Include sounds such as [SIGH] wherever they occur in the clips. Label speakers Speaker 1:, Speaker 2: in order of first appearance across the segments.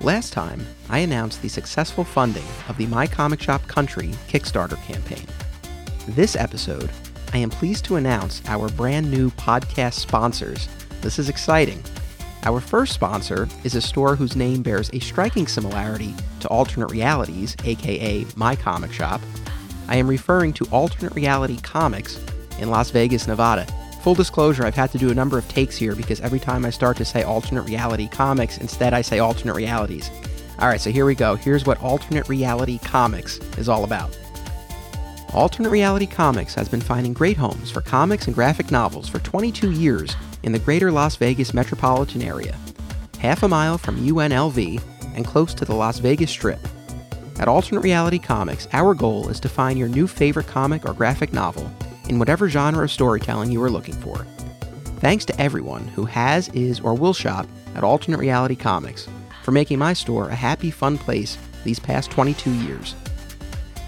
Speaker 1: Last time, I announced the successful funding of the My Comic Shop Country Kickstarter campaign. This episode, I am pleased to announce our brand new podcast sponsors. This is exciting. Our first sponsor is a store whose name bears a striking similarity to Alternate Realities, aka My Comic Shop. I am referring to Alternate Reality Comics in Las Vegas, Nevada. Full disclosure, I've had to do a number of takes here because every time I start to say alternate reality comics, instead I say alternate realities. All right, so here we go. Here's what alternate reality comics is all about. Alternate Reality Comics has been finding great homes for comics and graphic novels for 22 years in the greater Las Vegas metropolitan area, half a mile from UNLV and close to the Las Vegas Strip. At Alternate Reality Comics, our goal is to find your new favorite comic or graphic novel in whatever genre of storytelling you are looking for. Thanks to everyone who has, is, or will shop at Alternate Reality Comics for making my store a happy, fun place these past 22 years.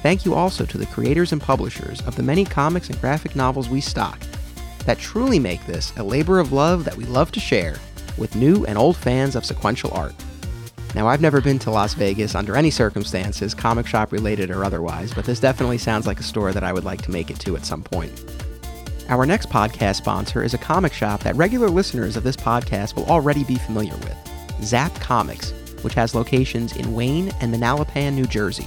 Speaker 1: Thank you also to the creators and publishers of the many comics and graphic novels we stock that truly make this a labor of love that we love to share with new and old fans of sequential art. Now, I've never been to Las Vegas under any circumstances, comic shop related or otherwise, but this definitely sounds like a store that I would like to make it to at some point. Our next podcast sponsor is a comic shop that regular listeners of this podcast will already be familiar with Zap Comics, which has locations in Wayne and Manalapan, New Jersey.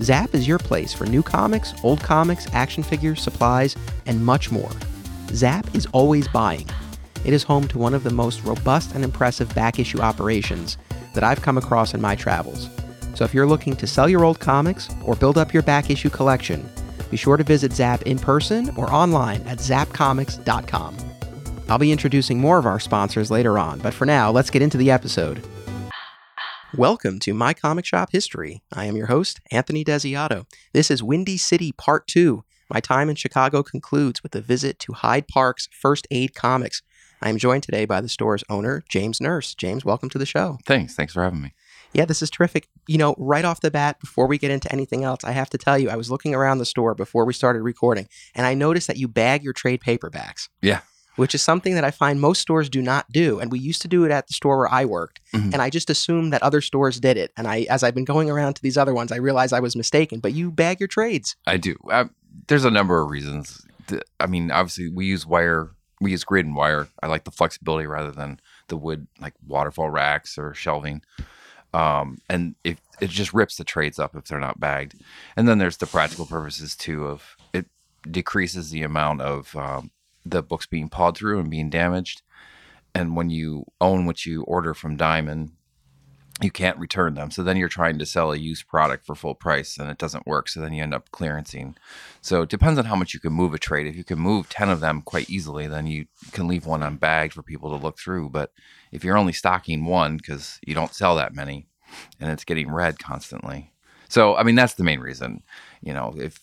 Speaker 1: Zap is your place for new comics, old comics, action figures, supplies, and much more. Zap is always buying. It is home to one of the most robust and impressive back issue operations that I've come across in my travels. So if you're looking to sell your old comics or build up your back issue collection, be sure to visit Zap in person or online at zapcomics.com. I'll be introducing more of our sponsors later on, but for now, let's get into the episode. Welcome to My Comic Shop History. I am your host, Anthony Desiato. This is Windy City Part 2. My time in Chicago concludes with a visit to Hyde Park's First Aid Comics, I am joined today by the store's owner, James Nurse. James, welcome to the show.
Speaker 2: Thanks. Thanks for having me.
Speaker 1: Yeah, this is terrific. You know, right off the bat, before we get into anything else, I have to tell you, I was looking around the store before we started recording, and I noticed that you bag your trade paperbacks.
Speaker 2: Yeah.
Speaker 1: Which is something that I find most stores do not do. And we used to do it at the store where I worked. Mm-hmm. And I just assumed that other stores did it. And I, as I've been going around to these other ones, I realized I was mistaken. But you bag your trades.
Speaker 2: I do. Uh, there's a number of reasons. I mean, obviously, we use wire we use grid and wire. I like the flexibility rather than the wood like waterfall racks or shelving. Um, and it it just rips the trades up if they're not bagged. And then there's the practical purposes too of it decreases the amount of um, the books being pawed through and being damaged. And when you own what you order from Diamond, you can't return them. So then you're trying to sell a used product for full price and it doesn't work. So then you end up clearancing. So it depends on how much you can move a trade. If you can move 10 of them quite easily, then you can leave one unbagged for people to look through. But if you're only stocking one because you don't sell that many and it's getting read constantly. So, I mean, that's the main reason. You know, if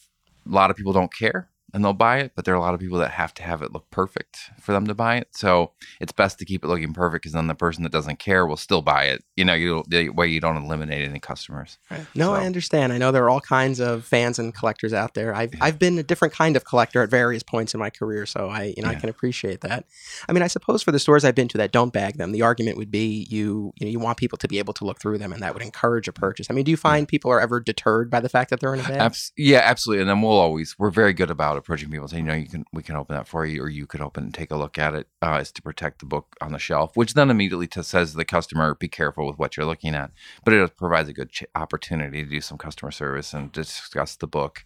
Speaker 2: a lot of people don't care, and they'll buy it, but there are a lot of people that have to have it look perfect for them to buy it. So it's best to keep it looking perfect because then the person that doesn't care will still buy it. You know, you the way you don't eliminate any customers.
Speaker 1: Right. No, so. I understand. I know there are all kinds of fans and collectors out there. I've yeah. I've been a different kind of collector at various points in my career, so I you know yeah. I can appreciate that. I mean, I suppose for the stores I've been to that don't bag them, the argument would be you you know you want people to be able to look through them, and that would encourage a purchase. I mean, do you find yeah. people are ever deterred by the fact that they're in a bag?
Speaker 2: Abs- yeah, absolutely. And then we'll always we're very good about approaching people saying, you know, you can we can open that for you, or you could open and take a look at it. Uh, is to protect the book on the shelf, which then immediately says to the customer, be careful with what you're looking at. But it provides a good ch- opportunity to do some customer service and discuss the book.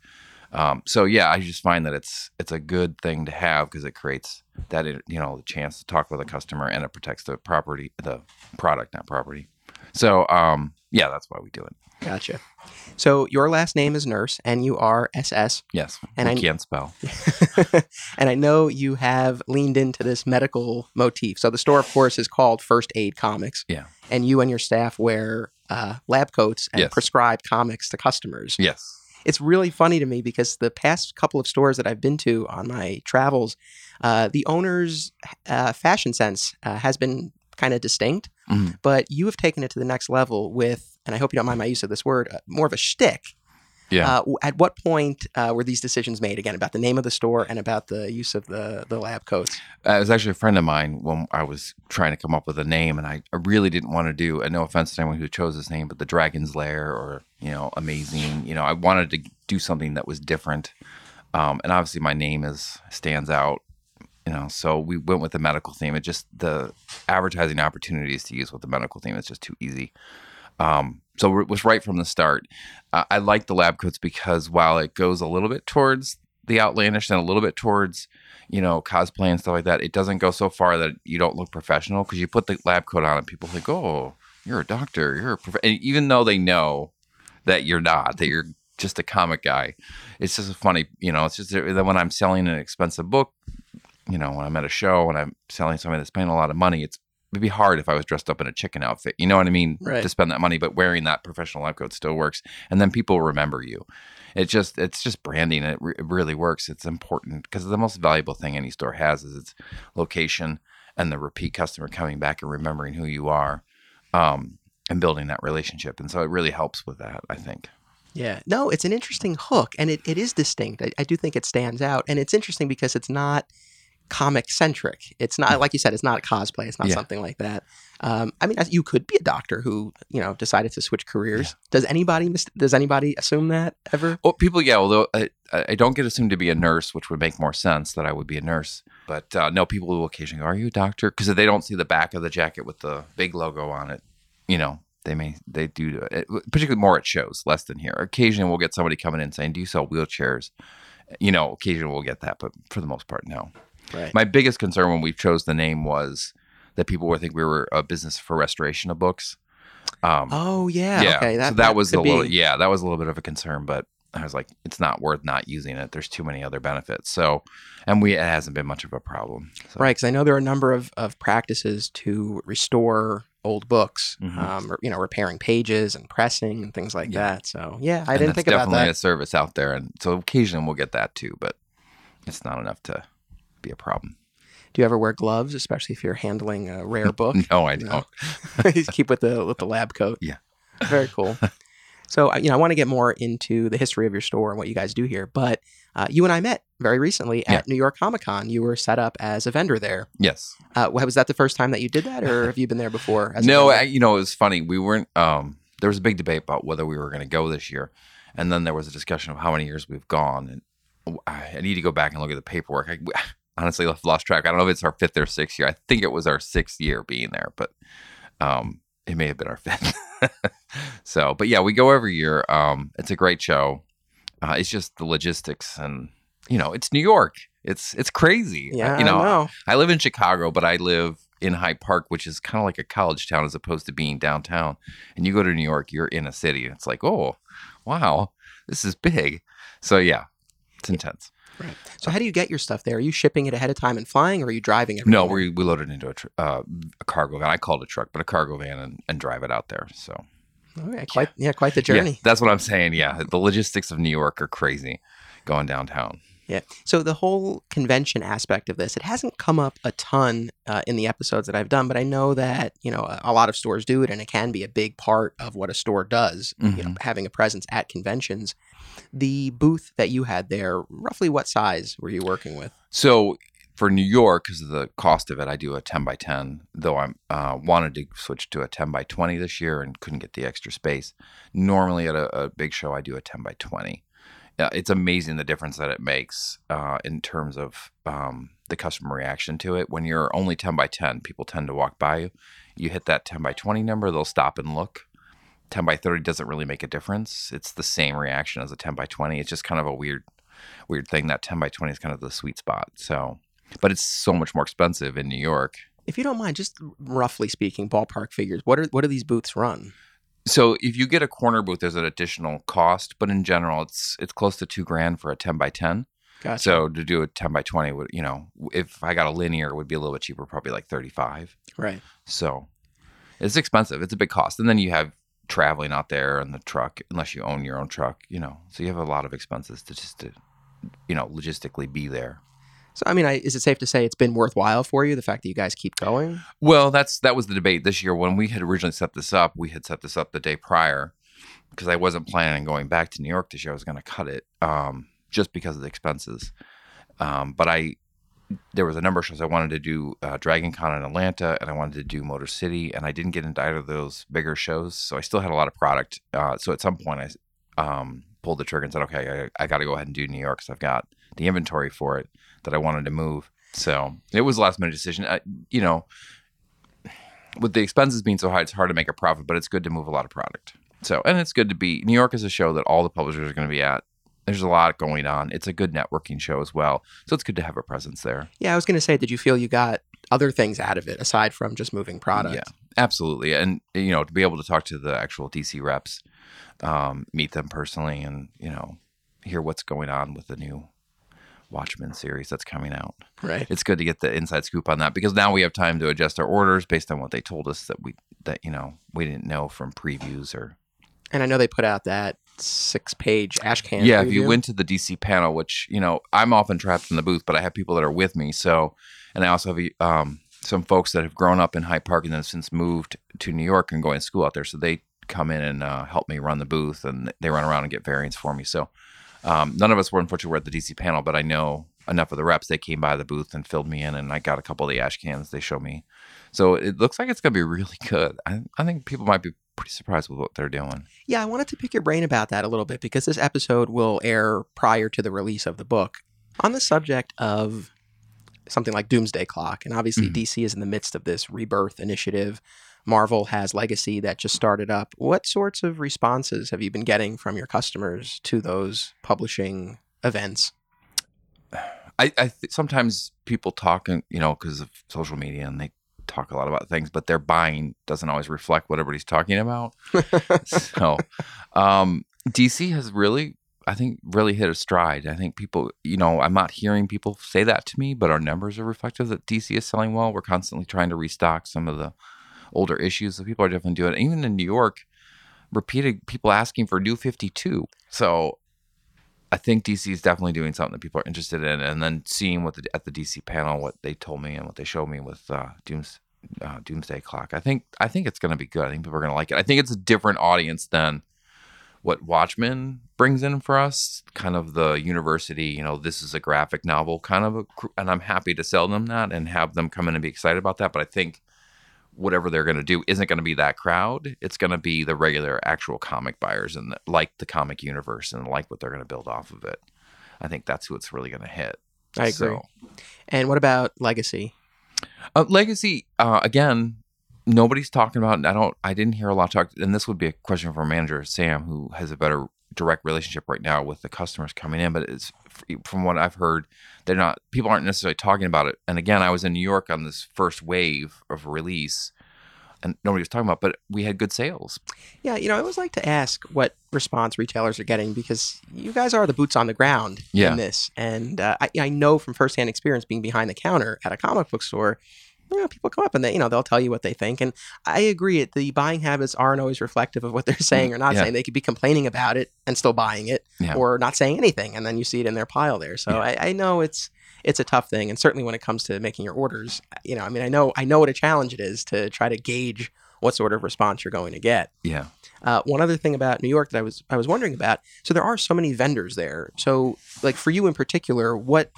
Speaker 2: Um, so yeah, I just find that it's it's a good thing to have because it creates that you know the chance to talk with a customer and it protects the property, the product, not property. So um, yeah, that's why we do it.
Speaker 1: Gotcha. So your last name is Nurse, and you are SS.
Speaker 2: Yes, and I can't spell. [LAUGHS]
Speaker 1: and I know you have leaned into this medical motif. So the store, of course, is called First Aid Comics.
Speaker 2: Yeah.
Speaker 1: And you and your staff wear uh, lab coats and yes. prescribe comics to customers.
Speaker 2: Yes.
Speaker 1: It's really funny to me because the past couple of stores that I've been to on my travels, uh, the owner's uh, fashion sense uh, has been kind of distinct, mm but you have taken it to the next level with and I hope you don't mind my use of this word, uh, more of a shtick
Speaker 2: Yeah.
Speaker 1: Uh, at what point uh, were these decisions made again about the name of the store and about the use of the the lab coats?
Speaker 2: Uh, it was actually a friend of mine when I was trying to come up with a name, and I, I really didn't want to do. And no offense to anyone who chose this name, but the Dragon's Lair or you know, amazing. You know, I wanted to do something that was different, um, and obviously my name is stands out. You know, so we went with the medical theme. It just the advertising opportunities to use with the medical theme is just too easy. Um, so it was right from the start. Uh, I like the lab coats because while it goes a little bit towards the outlandish and a little bit towards you know cosplay and stuff like that, it doesn't go so far that you don't look professional because you put the lab coat on and people think, oh, you're a doctor, you're a prof-. And even though they know that you're not, that you're just a comic guy, it's just a funny, you know, it's just that when I'm selling an expensive book, you know, when I'm at a show and I'm selling somebody that's paying a lot of money, it's it'd be hard if I was dressed up in a chicken outfit. You know what I mean?
Speaker 1: Right.
Speaker 2: To spend that money, but wearing that professional lab coat still works, and then people remember you. It just it's just branding. It, re- it really works. It's important because the most valuable thing any store has is its location and the repeat customer coming back and remembering who you are, um, and building that relationship. And so it really helps with that. I think.
Speaker 1: Yeah. No, it's an interesting hook and it, it is distinct. I, I do think it stands out. And it's interesting because it's not comic centric. It's not, like you said, it's not a cosplay. It's not
Speaker 2: Yeah.
Speaker 1: something like that. Um, I mean, you could be a doctor who, you know, decided to switch careers. Does anybody, mis- does anybody assume that ever?
Speaker 2: Well, people, yeah. Although I, I don't get assumed to be a nurse, which would make more sense that I would be a nurse. But uh, no, people will occasionally go, "Are you a doctor?" Because they don't see the back of the jacket with the big logo on it, you know, they may they do it, particularly more at shows, less than here. Occasionally, we'll get somebody coming in saying, "Do you sell wheelchairs?" You know, occasionally we'll get that, but for the most part, no.
Speaker 1: Right.
Speaker 2: My biggest concern when we chose the name was that people would think we were a business for restoration of books. Um,
Speaker 1: Oh, yeah. Okay.
Speaker 2: so that, was a little
Speaker 1: be-
Speaker 2: yeah, that was a little bit of a concern, but I was like, it's not worth not using it. There's too many other benefits. So, and we it hasn't been much of a problem. So,
Speaker 1: Right, because I know there are a number of, of practices to restore old books,
Speaker 2: Mhm.
Speaker 1: um, or, you know, repairing pages and pressing and things like
Speaker 2: Yeah.
Speaker 1: that. So, yeah, I
Speaker 2: and
Speaker 1: didn't think about that.
Speaker 2: definitely a service out there, and so occasionally we'll get that too, but it's not enough to be a problem.
Speaker 1: Do you ever wear gloves, especially if you're handling a rare [LAUGHS] book?
Speaker 2: No, I don't. [LAUGHS]
Speaker 1: You keep with the with the lab coat.
Speaker 2: Yeah.
Speaker 1: very cool. [LAUGHS] So, you know, I want to get more into the history of your store and what you guys do here. But uh, you and I met very recently at
Speaker 2: Yeah.
Speaker 1: New York Comic Con. You were set up as a vendor there.
Speaker 2: Yes.
Speaker 1: Uh, was that the first time that you did that, or have you been there before?
Speaker 2: No. I, you know, it was funny. We weren't. Um, there was a big debate about whether we were going to go this year, and then there was a discussion of how many years we've gone. And I I need to go back and look at the paperwork. I honestly I've lost track. I don't know if it's our fifth or sixth year. I think it was our sixth year being there, but um, it may have been our [LAUGHS] fifth. so, but yeah, we go every year. Um, it's a great show. Uh, it's just the logistics, and you know, it's New York. It's it's crazy.
Speaker 1: yeah,
Speaker 2: you know,
Speaker 1: I know.
Speaker 2: I live in Chicago, but I live in Hyde Park, which is kind of like a college town as opposed to being downtown. And you go to New York, you're in a city, and it's like, oh, wow, this is big. So yeah, it's intense.
Speaker 1: Right. So, how do you get your stuff there? Are you shipping it ahead of time and flying, or are you driving it?
Speaker 2: No, we we load it into a, tr- uh, a cargo van. I call it a truck, but a cargo van, and, and drive it out there. So
Speaker 1: Okay, quite yeah, quite the
Speaker 2: yeah,
Speaker 1: journey.
Speaker 2: that's what I'm saying. Yeah, the logistics of New York are crazy going downtown.
Speaker 1: Yeah. So the whole convention aspect of this, it hasn't come up a ton uh, in the episodes that I've done, but I know that you know a, a lot of stores do it, and it can be a big part of what a store does. You know,
Speaker 2: Mhm.
Speaker 1: having a presence at conventions. The booth that you had there, roughly what size were you working with?
Speaker 2: So for New York, because of the cost of it, I do a 10 by 10, though I uh, wanted to switch to a 10 by 20 this year and couldn't get the extra space. Normally at a, a big show, I do a 10 by 20. Yeah, it's amazing the difference that it makes uh, in terms of um, the customer reaction to it. When you're only 10 by 10, people tend to walk by you. You hit that 10 by 20 number, they'll stop and look. 10 by 30 doesn't really make a difference. It's the same reaction as a 10 by 20. It's just kind of a weird, weird thing. That 10 by 20 is kind of the sweet spot. So, but it's so much more expensive in New York.
Speaker 1: If you don't mind, just roughly speaking, ballpark figures. What are what do these booths run?
Speaker 2: So if you get a corner booth, there's an additional cost, but in general, it's it's close to two grand for a 10 by 10.
Speaker 1: Gotcha.
Speaker 2: So to do a 10 by 20 would, you know, if I got a linear, it would be a little bit cheaper, probably like 35.
Speaker 1: right.
Speaker 2: So it's expensive. It's a big cost. And then you have traveling out there and the truck, unless you own your own truck, you know. So you have a lot of expenses to just to, you know, logistically be there.
Speaker 1: So I mean, I, is it safe to say it's been worthwhile for you the fact that you guys keep going?
Speaker 2: Well, that's that was the debate this year when we had originally set this up. We had set this up the day prior, because I wasn't planning on going back to New York this year. I was going to cut it um, just because of the expenses. Um, but I there was a number of shows I wanted to do uh, Dragon Con in Atlanta and I wanted to do Motor City and I didn't get into either of those bigger shows so I still had a lot of product uh, so at some point I um, pulled the trigger and said okay I, I got to go ahead and do New York because I've got the inventory for it that I wanted to move so it was a last minute decision I, you know with the expenses being so high it's hard to make a profit but it's good to move a lot of product so and it's good to be New York is a show that all the publishers are going to be at there's a lot going on. It's a good networking show as well. So it's good to have a presence there.
Speaker 1: Yeah, I was going to say, did you feel you got other things out of it aside from just moving product?
Speaker 2: Yeah, absolutely. And, you know, to be able to talk to the actual DC reps, um, meet them personally, and, you know, hear what's going on with the new Watchmen series that's coming out.
Speaker 1: Right.
Speaker 2: It's good to get the inside scoop on that because now we have time to adjust our orders based on what they told us that we, that, you know, we didn't know from previews or.
Speaker 1: And I know they put out that six page ashcan
Speaker 2: yeah
Speaker 1: preview.
Speaker 2: if you went to the dc panel which you know i'm often trapped in the booth but i have people that are with me so and i also have um, some folks that have grown up in hyde park and then since moved to new york and going to school out there so they come in and uh, help me run the booth and they run around and get variants for me so um, none of us were unfortunately were at the dc panel but i know enough of the reps they came by the booth and filled me in and i got a couple of the ash cans they showed me so it looks like it's going to be really good I, I think people might be pretty surprised with what they're doing.
Speaker 1: Yeah, I wanted to pick your brain about that a little bit because this episode will air prior to the release of the book. On the subject of something like Doomsday Clock, and obviously
Speaker 2: Mhm.
Speaker 1: DC is in the midst of this rebirth initiative. Marvel has Legacy that just started up. What sorts of responses have you been getting from your customers to those publishing events?
Speaker 2: I, I th- sometimes people talk, and you know, because of social media, and they talk a lot about things, but their buying doesn't always reflect what everybody's talking about. [LAUGHS] so, um, DC has really, I think, really hit a stride. I think people, you know, I'm not hearing people say that to me, but our numbers are reflective that DC is selling well. We're constantly trying to restock some of the older issues, so people are definitely doing it. Even in New York, repeated people asking for New 52. So I think DC is definitely doing something that people are interested in, and then seeing what the, at the DC panel what they told me and what they showed me with uh, Dooms, uh, Doomsday Clock. I think I think it's going to be good. I think people are going to like it. I think it's a different audience than what Watchmen brings in for us. Kind of the university, you know, this is a graphic novel kind of, a, and I'm happy to sell them that and have them come in and be excited about that. But I think whatever they're going to do isn't going to be that crowd. It's going to be the regular actual comic buyers and the, like the comic universe and like what they're going to build off of it. I think that's who it's really going to hit.
Speaker 1: I agree.
Speaker 2: So,
Speaker 1: And what about Legacy?
Speaker 2: uh, Legacy uh, again. Nobody's talking about. I don't. I didn't hear a lot talk. And this would be a question for our manager Sam, who has a better direct relationship right now with the customers coming in. But it's from what I've heard, they're not. People aren't necessarily talking about it. And again, I was in New York on this first wave of release, and nobody was talking about. But we had good sales.
Speaker 1: Yeah, you know, I always like to ask what response retailers are getting because you guys are the boots on the ground
Speaker 2: Yeah.
Speaker 1: in this, and uh, I, I know from firsthand experience being behind the counter at a comic book store. You know, people come up and they, you know, they'll tell you what they think, and I agree. it The buying habits aren't always reflective of what they're saying or not
Speaker 2: Yeah.
Speaker 1: saying. They could be complaining about it and still buying it,
Speaker 2: Yeah.
Speaker 1: or not saying anything, and then you see it in their pile there. So
Speaker 2: Yeah.
Speaker 1: I, I know it's it's a tough thing, and certainly when it comes to making your orders, you know, I mean, I know I know what a challenge it is to try to gauge what sort of response you're going to get.
Speaker 2: Yeah.
Speaker 1: Uh, one other thing about New York that I was I was wondering about. So there are so many vendors there. So like for you in particular, what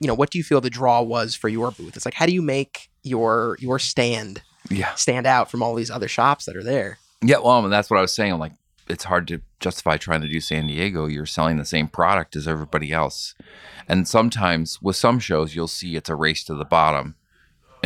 Speaker 1: you know, what do you feel the draw was for your booth? It's like how do you make your your stand
Speaker 2: Yeah.
Speaker 1: stand out from all these other shops that are there?
Speaker 2: Yeah, well, and that's what I was saying. Like, it's hard to justify trying to do San Diego. You're selling the same product as everybody else, and sometimes with some shows, you'll see it's a race to the bottom,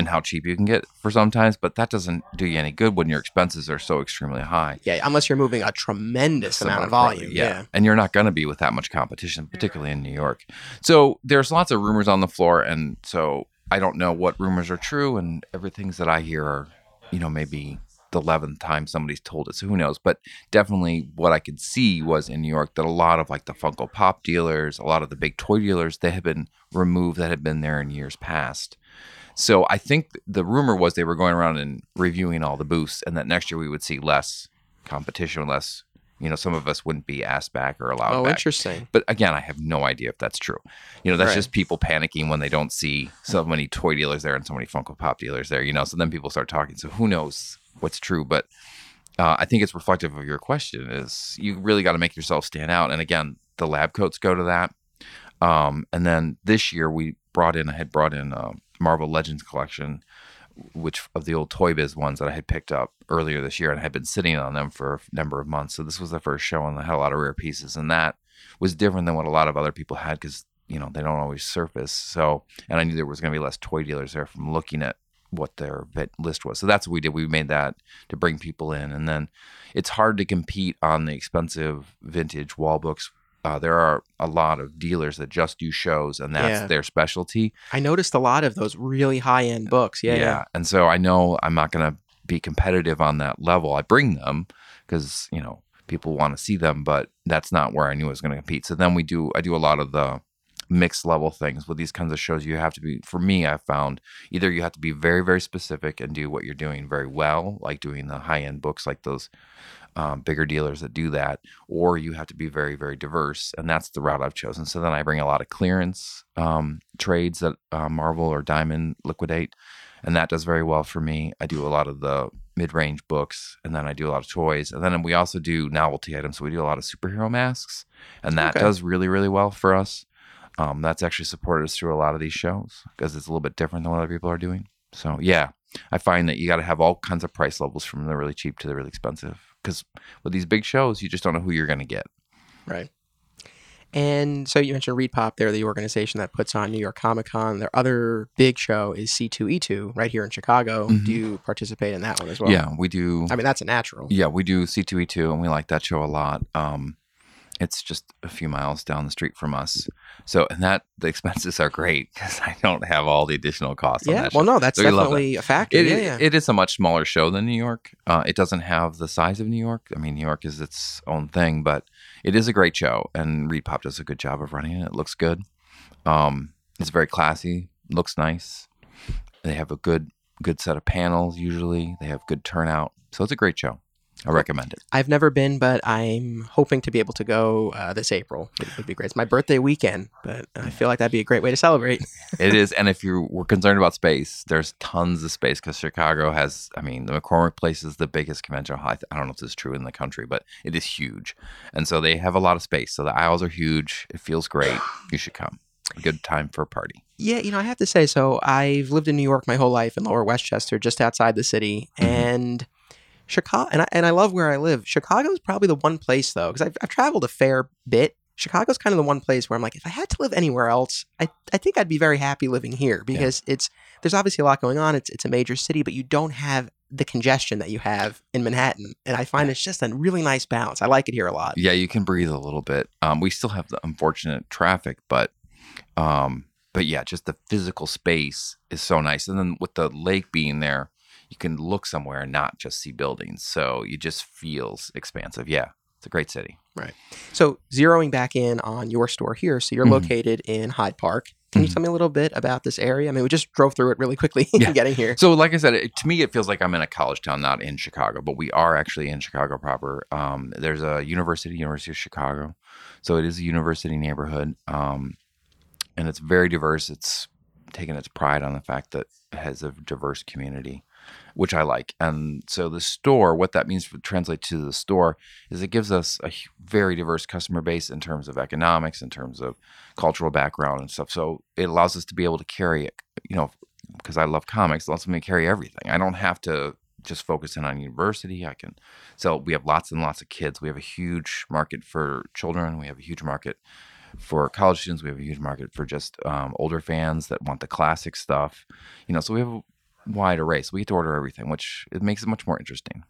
Speaker 2: and how cheap you can get for sometimes. But that doesn't do you any good when your expenses are so extremely high.
Speaker 1: Yeah, unless you're moving a tremendous amount of
Speaker 2: product,
Speaker 1: volume. Yeah.
Speaker 2: and you're not going to be with that much competition, particularly in New York. So there's lots of rumors on the floor, and so I don't know what rumors are true, and everything's that I hear are, you know, maybe the eleventh time somebody's told it. So who knows? But definitely, what I could see was in New York that a lot of like the Funko Pop dealers, a lot of the big toy dealers, they had been removed that had been there in years past. So I think the rumor was they were going around and reviewing all the booths, and that next year we would see less competition, less. You know, some of us wouldn't be asked back or allowed
Speaker 1: Oh,
Speaker 2: back.
Speaker 1: interesting.
Speaker 2: But again, I have no idea if that's true. You know, that's
Speaker 1: Right.
Speaker 2: just people panicking when they don't see so many toy dealers there and so many Funko Pop dealers there. You know, so then people start talking. So who knows what's true? But uh, I think it's reflective of your question. Is you really got to make yourself stand out, and again, the lab coats go to that. Um, and then this year we brought in, I had brought in a Marvel Legends collection, which of the old Toy Biz ones that I had picked up earlier this year, and had been sitting on them for a number of months. So this was the first show, and I had a lot of rare pieces, and that was different than what a lot of other people had because you know they don't always surface. So, and I knew there was going to be less toy dealers there from looking at what their list was. So that's what we did. We made that to bring people in, and then it's hard to compete on the expensive vintage wall books. Uh, there are a lot of dealers that just do shows, and that's
Speaker 1: Yeah.
Speaker 2: their specialty.
Speaker 1: I noticed a lot of those really high end books. Yeah, yeah.
Speaker 2: And so I know I'm not going to be competitive on that level. I bring them because, you know, people want to see them, but that's not where I knew I was going to compete. So then we do, I do a lot of the mixed level things with these kinds of shows. You have to be, for me, I found either you have to be very, very specific and do what you're doing very well, like doing the high end books, like those um, bigger dealers that do that, or you have to be very, very diverse. And that's the route I've chosen. So then I bring a lot of clearance um, trades that uh, Marvel or Diamond liquidate. And that does very well for me. I do a lot of the mid range books, and then I do a lot of toys. And then we also do novelty items. So we do a lot of superhero masks, and that
Speaker 1: Okay.
Speaker 2: does really, really well for us. Um, that's actually supported us through a lot of these shows because it's a little bit different than what other people are doing. So, yeah, I find that you got to have all kinds of price levels from the really cheap to the really expensive. Because with these big shows, you just don't know who you're going to get.
Speaker 1: Right. And so you mentioned Reed Pop. They're the organization that puts on New York Comic Con. Their other big show is C2E2 right here in Chicago.
Speaker 2: Mhm.
Speaker 1: Do you participate in that one as well?
Speaker 2: yeah, we do.
Speaker 1: I mean, that's a natural.
Speaker 2: Yeah, we do C2E2, and we like that show a lot. Um, it's just a few miles down the street from us. So, and that the expenses are great [LAUGHS] because I don't have all the additional costs. on
Speaker 1: Yeah.
Speaker 2: that
Speaker 1: Well,
Speaker 2: show.
Speaker 1: no, that's
Speaker 2: So
Speaker 1: definitely a factor.
Speaker 2: It,
Speaker 1: yeah,
Speaker 2: it-
Speaker 1: yeah.
Speaker 2: it is a much smaller show than New York. Uh, it doesn't have the size of New York. I mean, New York is its own thing, but it is a great show, and Reed Pop does a good job of running it. It looks good. Um, it's very classy. Looks nice. They have a good good set of panels. Usually, they have good turnout. So it's a great show. I recommend it.
Speaker 1: I've never been, but I'm hoping to be able to go uh, this April. It would be great. It's my birthday weekend, but I feel like that'd be a great way to celebrate. [LAUGHS]
Speaker 2: it is, and if you were concerned about space, there's tons of space because Chicago has. I mean, the McCormick Place is the biggest convention hall. I th- I don't know if this is true in the country, but it is huge, and so they have a lot of space. So the aisles are huge. It feels great. You should come. A good time for a party.
Speaker 1: Yeah, you know, I have to say, so I've lived in New York my whole life in Lower Westchester, just outside the city,
Speaker 2: Mhm.
Speaker 1: and Chicago, and I, and I love where I live. Chicago is probably the one place though, because I've, I've traveled a fair bit. Chicago's kind of the one place where I'm like, if I had to live anywhere else, I, I think I'd be very happy living here because it's there's obviously a lot going on. It's it's a major city, but you don't have the congestion that you have in Manhattan, and I find it's just a really nice balance. I like it here a lot.
Speaker 2: Yeah, you can breathe a little bit. Um, we still have the unfortunate traffic, but um, but yeah, just the physical space is so nice. And then with the lake being there, you can look somewhere and not just see buildings. So you just feels expansive. Yeah, it's a great city. Right.
Speaker 1: So zeroing back in on your store here, so you're
Speaker 2: Mhm.
Speaker 1: located in Hyde Park. Can you
Speaker 2: Mhm.
Speaker 1: tell me a little bit about this area? I mean, we just drove through it really quickly [LAUGHS]
Speaker 2: Yeah.
Speaker 1: getting here.
Speaker 2: So, like I said, it, to me, it feels like I'm in a college town, not in Chicago, but we are actually in Chicago proper. Um, there's a university, University of Chicago, so it is a university neighborhood, um, and it's very diverse. It's taken its pride on the fact that it has a diverse community, which I like. And so, the store, what that means for translate to the store, is it gives us a very diverse customer base in terms of economics, in terms of cultural background and stuff. So it allows us to be able to carry you know, because I love comics, it lets me to carry everything. I don't have to just focus in on university. I can so we have lots and lots of kids. We have a huge market for children. We have a huge market for college students. We have a huge market for just um, older fans that want the classic stuff. You know, so we have wide array. So we get to order everything, which it makes it much more interesting.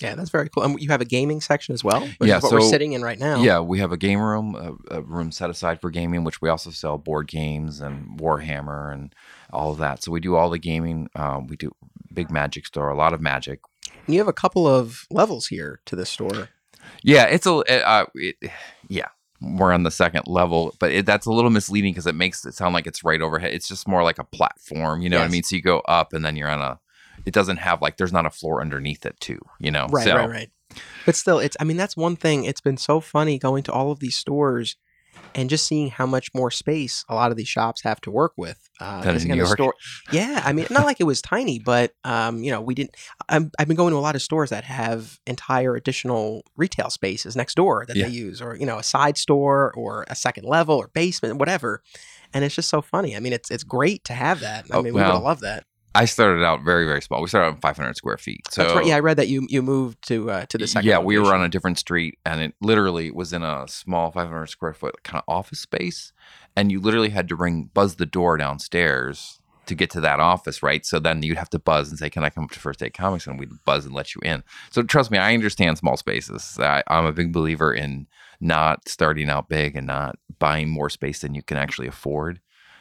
Speaker 1: Yeah, that's very cool. And you have a gaming section as well, which
Speaker 2: Yeah,
Speaker 1: is what we're sitting in right now.
Speaker 2: Yeah, we have a game room, a, a room set aside for gaming, which we also sell board games and Warhammer and all of that. So we do all the gaming. Um, we do big magic store, a lot of magic.
Speaker 1: You have a couple of levels here to this store.
Speaker 2: Yeah, it's a uh, it, yeah. We're on the second level, but it, that's a little misleading because it makes it sound like it's right overhead. It's just more like a platform, you know what I mean? So you go up and then you're on a. It doesn't have like there's not a floor underneath it too, you know.
Speaker 1: Right,
Speaker 2: so,
Speaker 1: right, right. But still, it's. I mean, that's one thing. It's been so funny going to all of these stores, and just seeing how much more space a lot of these shops have to work with. Uh,
Speaker 2: in
Speaker 1: again,
Speaker 2: New York?
Speaker 1: store- yeah, I mean, not like it was tiny, but um, you know, we didn't. I'm, I've been going to a lot of stores that have entire additional retail spaces next door that
Speaker 2: Yeah.
Speaker 1: they use, or you know, a side store, or a second level, or basement, whatever. And it's just so funny. I mean, it's it's great to have that. I
Speaker 2: Oh,
Speaker 1: mean, we would have loved that.
Speaker 2: I started out very very small. We started out 500 square feet. So
Speaker 1: That's right. Yeah, I read that you you moved to uh, to the second.
Speaker 2: yeah, we were on a different street, and it literally was in a small 500 square foot kind of office space, and you literally had to ring buzz the door downstairs to get to that office, right? So then you'd have to buzz and say, "Can I come up to First Aid Comics?" And we'd buzz and let you in. So trust me, I understand small spaces. I, I'm a big believer in not starting out big and not buying more space than you can actually afford.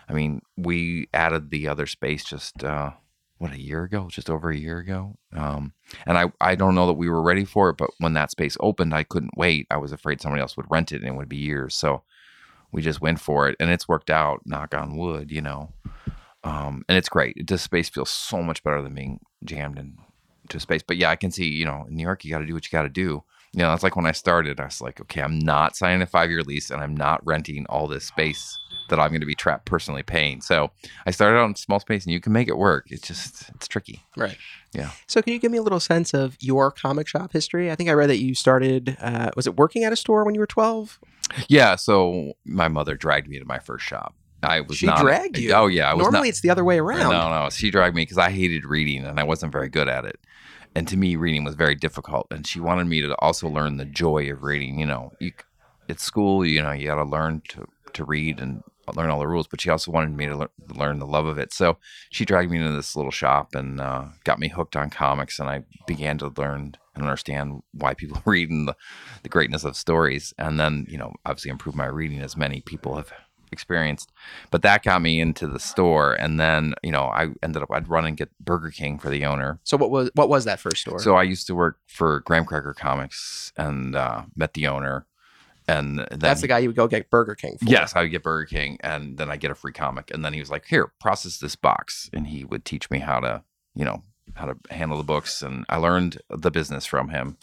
Speaker 2: I mean, we added the other space just uh, what a year ago, just over a year ago. Um, and I, I don't know that we were ready for it, but when that space opened, I couldn't wait. I was afraid somebody else would rent it and it would be years. So we just went for it and it's worked out, knock on wood, you know. Um, and it's great. This space feels so much better than being jammed into space. But yeah, I can see, you know, in New York, you got to do what you got to do. You know, that's like when I started, I was like, okay, I'm not signing a five year lease and I'm not renting all this space that I'm going to be trapped personally paying. So I started out in small space and you can make it work. It's just, it's tricky.
Speaker 1: Right.
Speaker 2: Yeah.
Speaker 1: So, can you give me a little sense of your comic shop history? I think I read that you started. Uh, was it working at a store when you were twelve?
Speaker 2: Yeah. So my mother dragged me to my first shop. I was
Speaker 1: She
Speaker 2: not,
Speaker 1: dragged you?
Speaker 2: Oh yeah. I was
Speaker 1: Normally,
Speaker 2: not,
Speaker 1: it's the other way around.
Speaker 2: No, no. She dragged me because I hated reading and I wasn't very good at it. And to me, reading was very difficult. And she wanted me to also learn the joy of reading. You know, you, at school, you know, you got to learn to to read and learn all the rules. But she also wanted me to lear- learn the love of it. So she dragged me into this little shop and uh, got me hooked on comics. And I began to learn and understand why people [LAUGHS] read and the, the greatness of stories. And then, you know, obviously improve my reading as many people have experienced. But that got me into the store. And then, you know, I ended up, I'd run and get Burger King for the owner.
Speaker 1: So, what was what was that first store?
Speaker 2: So I used to work for Graham Cracker Comics and uh, met the owner. And then
Speaker 1: that's the guy you would go get Burger King for.
Speaker 2: Yes, I would get Burger King, and then I get a free comic, and then he was like, "Here, process this box," and he would teach me how to, you know, how to handle the books, and I learned the business from him,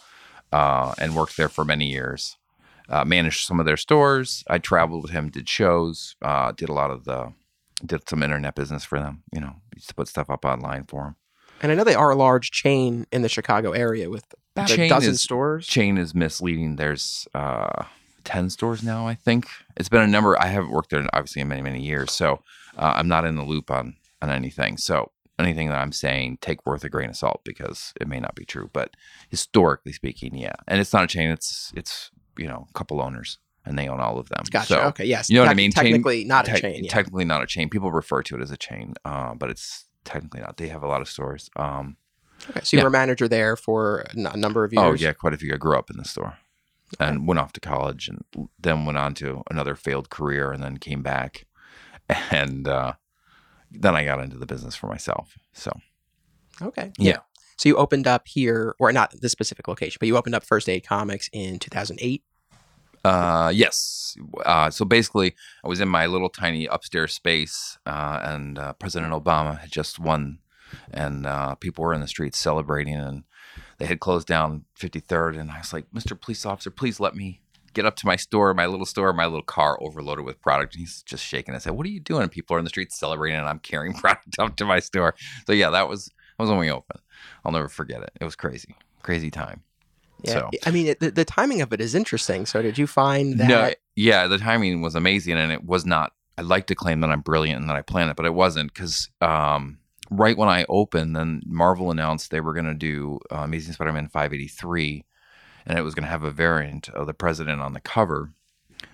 Speaker 2: uh, and worked there for many years. Uh, managed some of their stores. I traveled with him, did shows, uh, did a lot of the, did some internet business for them. You know, used to put stuff up online for them.
Speaker 1: And I know they are a large chain in the Chicago area with about a dozen
Speaker 2: is-
Speaker 1: stores.
Speaker 2: chain is misleading. There's uh, 10 stores now, I think. It's been a number. I haven't worked there obviously in many, many years. So uh, I'm not in the loop on, on anything. So anything that I'm saying, take worth a grain of salt because it may not be true. But historically speaking, yeah. And it's not a chain. It's, it's you know, a couple owners and they own all of them.
Speaker 1: Gotcha.
Speaker 2: So,
Speaker 1: okay. Yes.
Speaker 2: you know what I mean? Chain-
Speaker 1: Technically, not a
Speaker 2: Tec-
Speaker 1: chain. Yeah.
Speaker 2: Technically not a chain. People refer to it as a chain, uh, but it's technically not. They have a lot of stores. Um,
Speaker 1: okay. So you
Speaker 2: yeah.
Speaker 1: were a manager there for a number of years.
Speaker 2: Oh yeah, quite a few. I grew up in the store, and went off to college, and then went on to another failed career, and then came back, [LAUGHS] and uh, then I got into the business for myself. So
Speaker 1: Okay.
Speaker 2: Yeah.
Speaker 1: So you opened up here, or not this specific location, but you opened up First Aid Comics in 2008.
Speaker 2: uh, yes, uh, so basically, I was in my little tiny upstairs space, uh, and uh, President Obama had just won, and uh, people were in the streets celebrating, and they had closed down 53rd, and I was like, Mr. Police Officer, please let me get up to my store, my little store, my little car overloaded with product. And he's just shaking his head. What are you doing? And people are in the streets celebrating, and I'm carrying [LAUGHS] product up to my store. So yeah, that was that was when we opened. I'll never forget it. It was crazy, crazy time.
Speaker 1: Yeah.
Speaker 2: So-
Speaker 1: I mean, it, the, the timing of it is interesting. So did you find that?
Speaker 2: No, yeah, the timing was amazing, and it was not. I'd like to claim that I'm brilliant and that I planned it, but it wasn't because um, right when I opened, then Marvel announced they were going to do uh, Amazing Spider-Man 583, and it was going to have a variant of the president on the cover.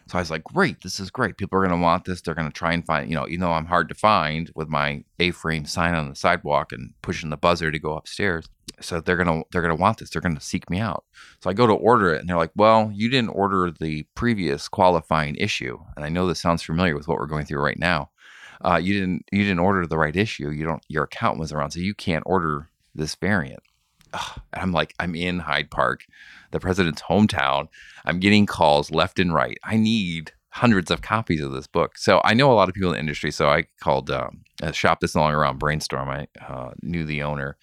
Speaker 2: So I was like, great, this is great. People are going to want this. They're going to try and find, you know, even though I'm hard to find with my A-frame sign on the sidewalk and pushing the buzzer to go upstairs. So they're going to they're going to want this. They're going to seek me out. So I go to order it and they're like, "Well, you didn't order the previous qualifying issue." And I know this sounds familiar with what we're going through right now. Uh, you didn't you didn't order the right issue. You don't your account was around, so you can't order this variant. Ugh. And I'm like, I'm in Hyde Park, the president's hometown. I'm getting calls left and right. I need hundreds of copies of this book. So I know a lot of people in the industry. So I called um, a shop that's no longer around, Brainstorm. I uh, knew the owner,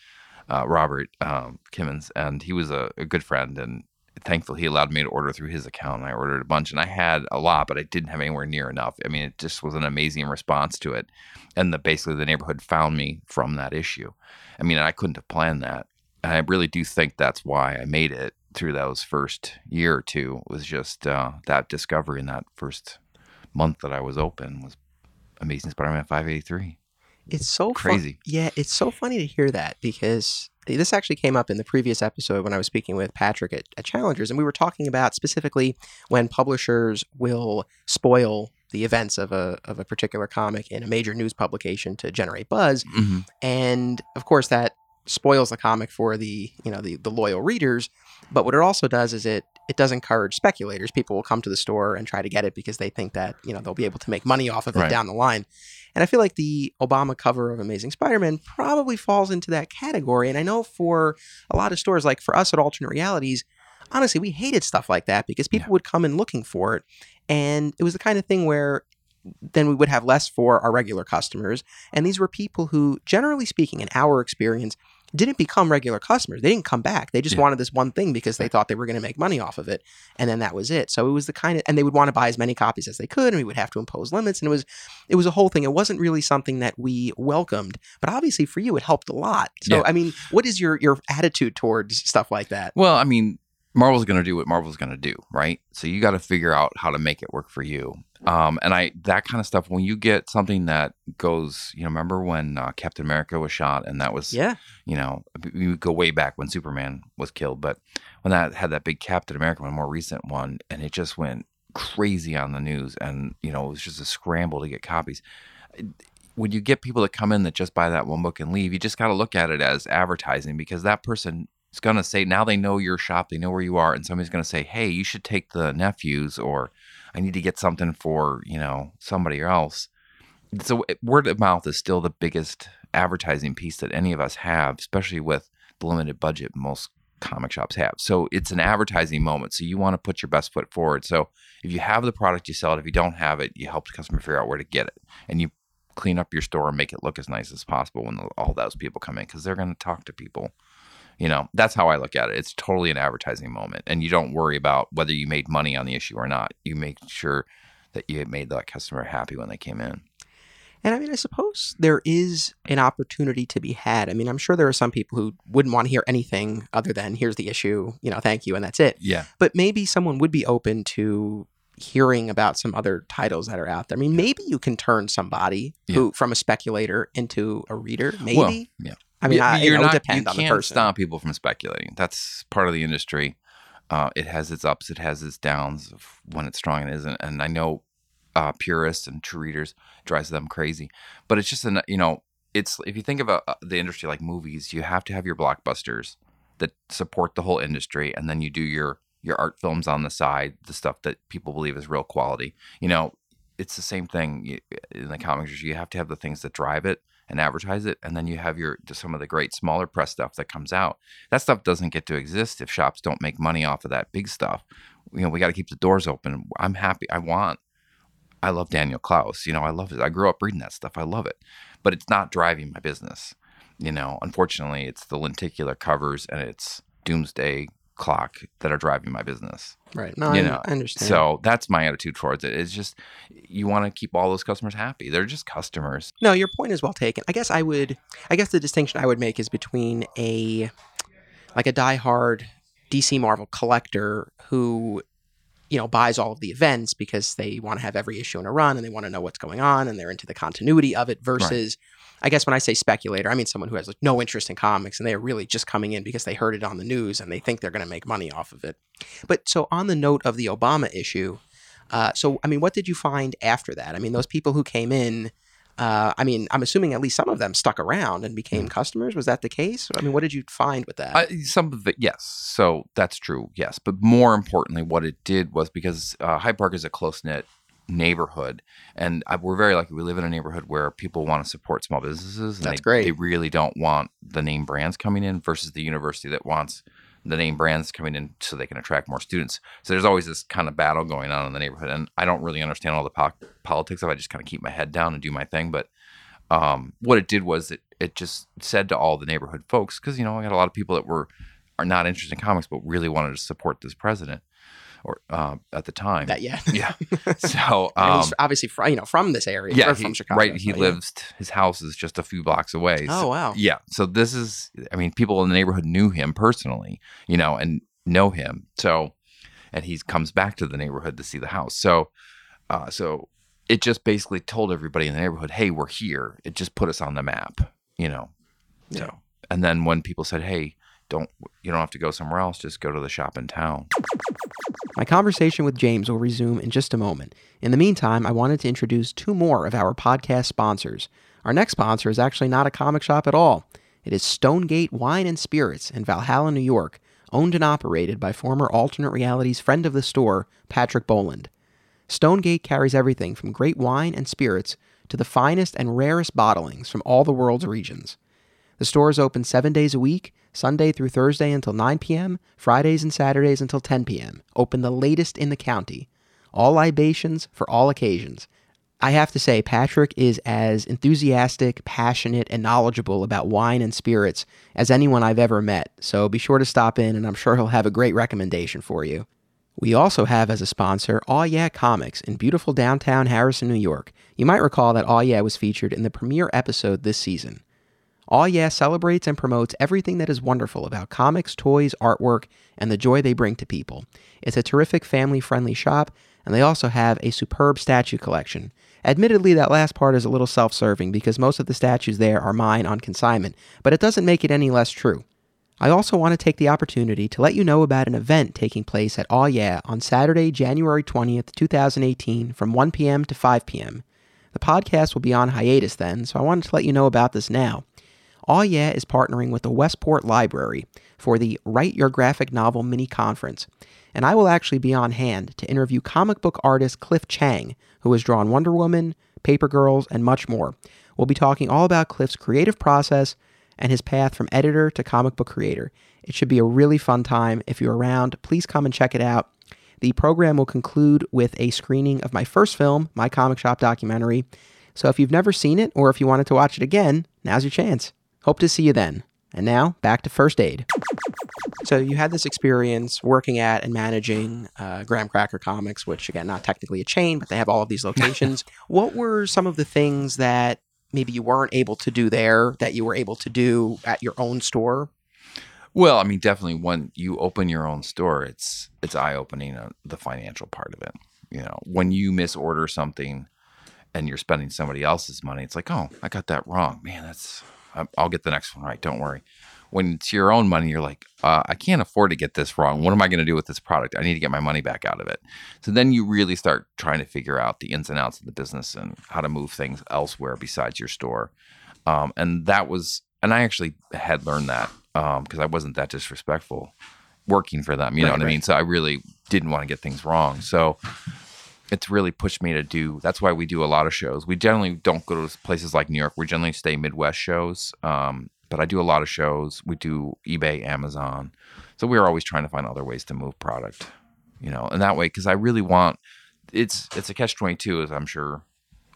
Speaker 2: uh, Robert um, Kimmons, and he was a, a good friend. And thankfully he allowed me to order through his account and I ordered a bunch and I had a lot but I didn't have anywhere near enough. I mean it just was an amazing response to it and the basically the neighborhood found me from that issue. I mean I couldn't have planned that. And I really do think that's why I made it through those first year or two was just uh, that discovery in that first month that I was open was Amazing Spider-Man 583.
Speaker 1: It's so
Speaker 2: Crazy.
Speaker 1: yeah, it's so funny to hear that because this actually came up in the previous episode when I was speaking with Patrick at, at Challengers, and we were talking about specifically when publishers will spoil the events of a of a particular comic in a major news publication to generate buzz,
Speaker 2: Mm-hmm.
Speaker 1: and of course that spoils the comic for the you know the the loyal readers. But what it also does is it it does encourage speculators. People will come to the store and try to get it because they think that you know they'll be able to make money off of it
Speaker 2: Right.
Speaker 1: down the line. And I feel like the Obama cover of Amazing Spider-Man probably falls into that category. And I know for a lot of stores, like for us at Alternate Realities, honestly, we hated stuff like that because people would come in looking for it, and it was the kind of thing where then we would have less for our regular customers. And these were people who, generally speaking, in our experience, didn't become regular customers. They didn't come back. They just
Speaker 2: Yeah.
Speaker 1: wanted this one thing because they thought they were going to make money off of it. And then that was it. So it was the kind of, and they would want to buy as many copies as they could, and we would have to impose limits. And it was, it was a whole thing. It wasn't really something that we welcomed, but obviously for you, it helped a lot. So,
Speaker 2: Yeah.
Speaker 1: I mean, what is your, your attitude towards stuff like that?
Speaker 2: Well, I mean, Marvel's going to do what Marvel's going to do, right? So you got to figure out how to make it work for you. Um, and I that kind of stuff when you get something that goes, you know, remember when uh, Captain America was shot and that was,
Speaker 1: Yeah.
Speaker 2: you know, we go way back when Superman was killed, but when that had that big Captain America one, more recent one, and it just went crazy on the news, and you know, it was just a scramble to get copies. When you get people that come in that just buy that one book and leave, you just got to look at it as advertising because that person is going to say now they know your shop, they know where you are, and somebody's going to say, "Hey, you should take the nephews," or "I need to get something for you know somebody else." So eh, word of mouth is still the biggest advertising piece that any of us have, especially with the limited budget most comic shops have. So it's an advertising moment. So you want to put your best foot forward. So if you have the product, you sell it. If you don't have it, you help the customer figure out where to get it, and you clean up your store and make it look as nice as possible when all those people come in because they're going to talk to people. You know, that's how I look at it. It's totally an advertising moment, and you don't worry about whether you made money on the issue or not. You make sure that you made that customer happy when they came in.
Speaker 1: And I mean, I suppose there is an opportunity to be had. I mean, I'm sure there are some people who wouldn't want to hear anything other than here's the issue, you know, thank you, and that's it.
Speaker 2: Yeah.
Speaker 1: But maybe someone would be open to hearing about some other titles that are out there. I mean, maybe you can turn somebody who from a speculator into a reader. Maybe.
Speaker 2: Well, yeah.
Speaker 1: I mean, I, you know, it
Speaker 2: not, you
Speaker 1: on the
Speaker 2: can't stop people from speculating. That's part of the industry. Uh, it has its ups, it has its downs of when it's strong and isn't. And I know uh, purists and true readers drives them crazy, but it's just an you know, it's if you think about uh, the industry like movies, you have to have your blockbusters that support the whole industry, and then you do your your art films on the side, the stuff that people believe is real quality. You know, it's the same thing in the comics. industry. You have to have the things that drive it and advertise it, and then you have your some of the great smaller press stuff that comes out. That stuff doesn't get to exist if shops don't make money off of that big stuff. You know, we got to keep the doors open. I'm happy. I want. I love Daniel Clowes. You know, I love it. I grew up reading that stuff. I love it, but it's not driving my business. You know, unfortunately, it's the lenticular covers and it's Doomsday Clock that are driving my business.
Speaker 1: Right. No,
Speaker 2: you
Speaker 1: I,
Speaker 2: know,
Speaker 1: I understand.
Speaker 2: So that's my attitude towards it. It's just you want to keep all those customers happy. They're just customers.
Speaker 1: No, your point is well taken. I guess I would I guess the distinction I would make is between a like a diehard DC Marvel collector who you know buys all of the events because they want to have every issue in a run and they want to know what's going on and they're into the continuity of it versus I guess when I say speculator, I mean someone who has like no interest in comics and they are really just coming in because they heard it on the news and they think they're going to make money off of it. But so on the note of the Obama issue, uh, so I mean, what did you find after that? I mean, those people who came in, uh, I mean, I'm assuming at least some of them stuck around and became customers. Was that the case? I mean, what did you find with that?
Speaker 2: I, some of it, yes. So that's true, yes. But more importantly, what it did was because uh, Hyde Park is a close knit neighborhood, and I, we're very lucky. We live in a neighborhood where people want to support small businesses. And
Speaker 1: That's
Speaker 2: they,
Speaker 1: great.
Speaker 2: They really don't want the name brands coming in versus the university that wants the name brands coming in so they can attract more students. So there's always this kind of battle going on in the neighborhood, and I don't really understand all the po- politics of. it. I just kind of keep my head down and do my thing, but um, what it did was it it just said to all the neighborhood folks because you know I got a lot of people that were are not interested in comics but really wanted to support this president or uh, at the time.
Speaker 1: That yeah.
Speaker 2: yeah. [LAUGHS] So [LAUGHS] um,
Speaker 1: obviously from you know from this area.
Speaker 2: yeah, he-
Speaker 1: from Chicago.
Speaker 2: right. He
Speaker 1: yeah.
Speaker 2: lives. His house is just a few blocks away.
Speaker 1: Oh
Speaker 2: So-
Speaker 1: wow.
Speaker 2: yeah. So this is. I mean, people in the neighborhood knew him personally, you know, and know him. So, and he comes back to the neighborhood to see the house. So, uh, so it just basically told everybody in the neighborhood, "Hey, we're here." It just put us on the map, you know. So, and then when people said, "Hey," don't you don't have to go somewhere else just go to the shop in town
Speaker 1: My conversation with James will resume in just a moment. In the meantime, I wanted to introduce two more of our podcast sponsors. Our next sponsor is actually not a comic shop at all. It is Stonegate Wine and Spirits in Valhalla, New York, owned and operated by former Alternate Realities friend of the store, Patrick Boland. Stonegate carries everything from great wine and spirits to the finest and rarest bottlings from all the world's regions. The store is open seven days a week, Sunday through Thursday until 9 p.m., Fridays and Saturdays until 10 p.m. Open the latest in the county. All libations for all occasions. I have to say, Patrick is as enthusiastic, passionate, and knowledgeable about wine and spirits as anyone I've ever met, so be sure to stop in and I'm sure he'll have a great recommendation for you. We also have as a sponsor Aw Yeah Comics in beautiful downtown Harrison, New York. You might recall that Aw Yeah was featured in the premiere episode this season. Aw Yeah celebrates and promotes everything that is wonderful about comics, toys, artwork, and the joy they bring to people. It's a terrific family friendly shop, and they also have a superb statue collection. Admittedly, that last part is a little self serving because most of the statues there are mine on consignment, but it doesn't make it any less true. I also want to take the opportunity to let you know about an event taking place at Aw Yeah on Saturday, January 20th, 2018, from 1 p.m. to 5 p.m. The podcast will be on hiatus then, so I wanted to let you know about this now. Aw Yeah is partnering with the Westport Library for the Write Your Graphic Novel mini conference, and I will actually be on hand to interview comic book artist Cliff Chiang, who has drawn Wonder Woman, Paper Girls, and much more. We'll be talking all about Cliff's creative process and his path from editor to comic book creator. It should be a really fun time. If you're around, please come and check it out. The program will conclude with a screening of my first film, my comic shop documentary. So if you've never seen it or if you wanted to watch it again, now's your chance. Hope to see you then. And now, back to first aid. So you had this experience working at and managing uh, Graham Cracker Comics, which again, not technically a chain, but they have all of these locations. [LAUGHS] what were some of the things that maybe you weren't able to do there that you were able to do at your own store?
Speaker 2: Well, I mean, definitely when you open your own store, it's it's eye opening uh, the financial part of it. You know, when you misorder something and you're spending somebody else's money, it's like, oh, I got that wrong, man. That's I'll get the next one right. Don't worry. When it's your own money, you're like, uh, I can't afford to get this wrong. What am I going to do with this product? I need to get my money back out of it. So then you really start trying to figure out the ins and outs of the business and how to move things elsewhere besides your store. Um, and that was, and I actually had learned that because I wasn't that disrespectful working for them. You know
Speaker 1: Right,
Speaker 2: what I mean? So I really didn't want to get things wrong. So it's really pushed me to do. That's why we do a lot of shows. We generally don't go to places like New York. We generally stay Midwest shows. Um, but I do a lot of shows. We do eBay, Amazon. So we're always trying to find other ways to move product. You know, and that way because I really want. It's it's a catch twenty two, as I'm sure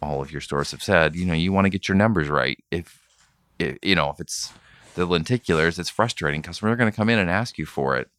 Speaker 2: all of your stores have said. You know, you want to get your numbers right. If, if you know if it's the lenticulars, it's frustrating. Customers are going to come in and ask you for it,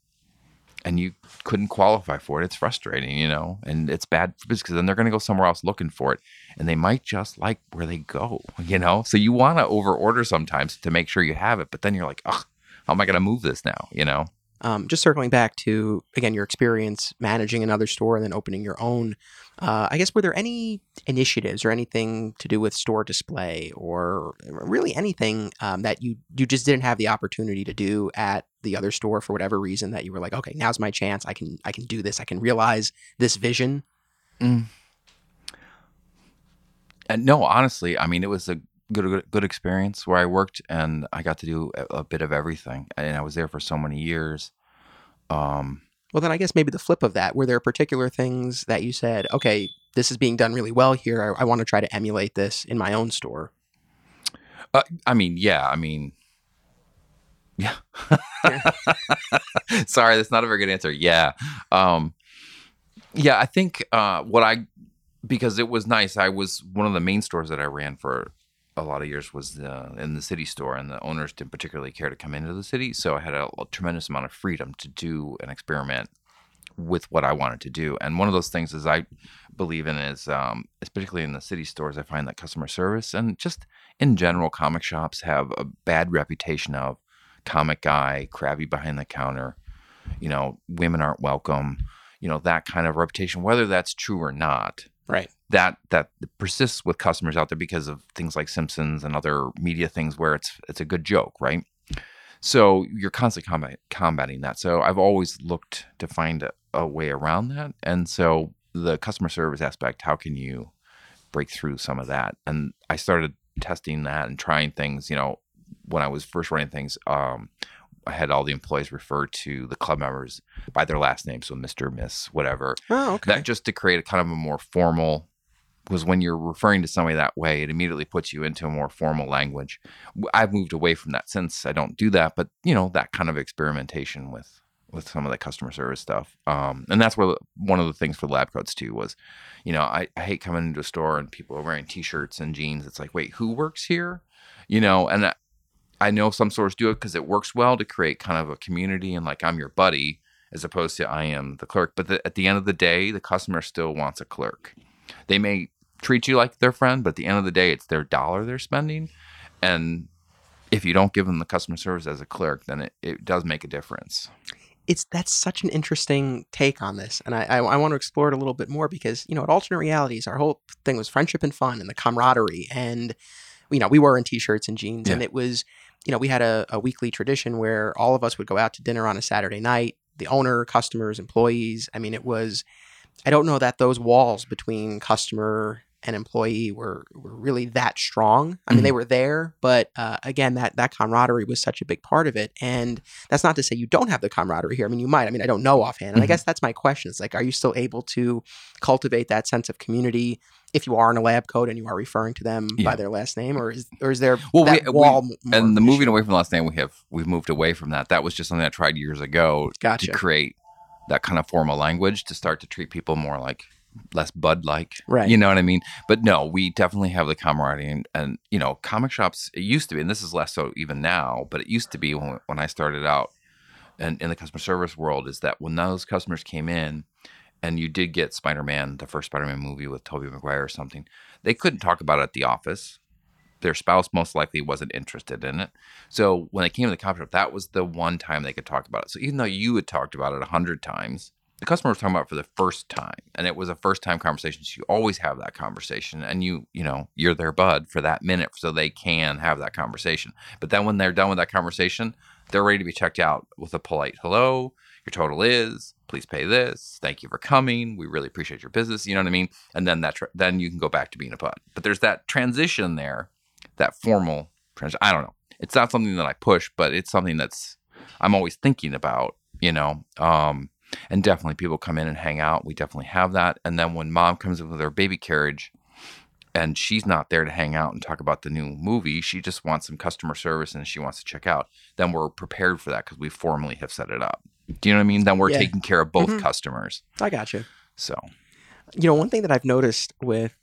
Speaker 2: and you couldn't qualify for it. It's frustrating, you know, and it's bad because then they're going to go somewhere else looking for it, and they might just like where they go, [LAUGHS] you know. So you want to over order sometimes to make sure you have it, but then you're like, ugh, how am I going to move this now, you know?
Speaker 1: Um, just circling back to again your experience managing another store and then opening your own. Uh, I guess were there any initiatives or anything to do with store display or really anything um, that you you just didn't have the opportunity to do at the other store for whatever reason that you were like, okay, now's my chance. I can I can do this. I can realize this vision.
Speaker 2: And no, honestly, I mean, it was a good, good, good experience where I worked and I got to do a, a bit of everything, and I was there for so many years. Um,
Speaker 1: Well, then I guess maybe the flip of that. Were there particular things that you said, okay, this is being done really well here. I, I want to try to emulate this in my own store.
Speaker 2: Uh, I mean, yeah. I mean, yeah. [LAUGHS] Sorry, that's not a very good answer. Yeah. Um, yeah, I think uh, what I because it was nice. I was one of the main stores that I ran for a lot of years was uh, in the city store, and the owners didn't particularly care to come into the city. So I had a, a tremendous amount of freedom to do an experiment with what I wanted to do. And one of those things is I believe in is, um, particularly in the city stores, I find that customer service and just in general, comic shops have a bad reputation of comic guy, crabby behind the counter. You know, women aren't welcome. You know that kind of reputation, whether that's true or not.
Speaker 1: Right.
Speaker 2: That that persists with customers out there because of things like Simpsons and other media things where it's it's a good joke, right? So you're constantly combat, combating that. So I've always looked to find a, a way around that. And so the customer service aspect, how can you break through some of that? And I started testing that and trying things, you know, when I was first running things, um, I had all the employees refer to the club members by their last name, so Mister, Miss, whatever.
Speaker 1: Oh, okay.
Speaker 2: That just to create a kind of a more formal. Was when you're referring to somebody that way, it immediately puts you into a more formal language. I've moved away from that since I don't do that, but you know that kind of experimentation with with some of the customer service stuff. Um, and that's where one of the things for lab coats too was, you know, I, I hate coming into a store and people are wearing t-shirts and jeans. It's like, wait, who works here? You know, and I, I know some stores do it because it works well to create kind of a community and like I'm your buddy as opposed to I am the clerk. But the, at the end of the day, the customer still wants a clerk. They may treat you like their friend, but at the end of the day, it's their dollar they're spending. And if you don't give them the customer service as a clerk, then it, it does make a difference
Speaker 1: it's that's such an interesting take on this, and I, I, I want to explore it a little bit more because you know at alternate realities, our whole thing was friendship and fun and the camaraderie, and you know we were in t-shirts and jeans, yeah. and it was you know we had a, a weekly tradition where all of us would go out to dinner on a Saturday night, the owner, customers, employees. I mean, it was. I don't know that those walls between customer and employee were, were really that strong. I mean, mm-hmm. they were there, but uh, again, that that camaraderie was such a big part of it. And that's not to say you don't have the camaraderie here. I mean, you might. I mean, I don't know offhand. And mm-hmm. I guess that's my question. It's like, are you still able to cultivate that sense of community if you are in a lab coat and you are referring to them yeah. by their last name, or is or is there well, that we, wall?
Speaker 2: We, and the moving away from the last name, we have we've moved away from that. That was just something I tried years ago
Speaker 1: gotcha.
Speaker 2: to create that kind of formal language to start to treat people more like less bud like
Speaker 1: right
Speaker 2: you know what i mean but no we definitely have the camaraderie and, and you know comic shops it used to be and this is less so even now but it used to be when, when i started out and in the customer service world is that when those customers came in and you did get spider-man the first spider-man movie with tobey maguire or something they couldn't talk about it at the office their spouse most likely wasn't interested in it. So when they came to the comic shop, that was the one time they could talk about it. So even though you had talked about it a hundred times, the customer was talking about for the first time and it was a first time conversation so you always have that conversation and you you know you're their bud for that minute so they can have that conversation. But then when they're done with that conversation they're ready to be checked out with a polite hello your total is please pay this thank you for coming we really appreciate your business you know what i mean? And then that tra- then you can go back to being a bud. But there's that transition there that formal transition i don't know. It's not something that i push but it's something that's i'm always thinking about you know um and definitely people come in and hang out. We definitely have that. And then when mom comes in with her baby carriage and she's not there to hang out and talk about the new movie, she just wants some customer service and she wants to check out, then we're prepared for that because we formally have set it up. Do you know what I mean? Then we're yeah. taking care of both mm-hmm. customers.
Speaker 1: I got you.
Speaker 2: So,
Speaker 1: you know, one thing that I've noticed with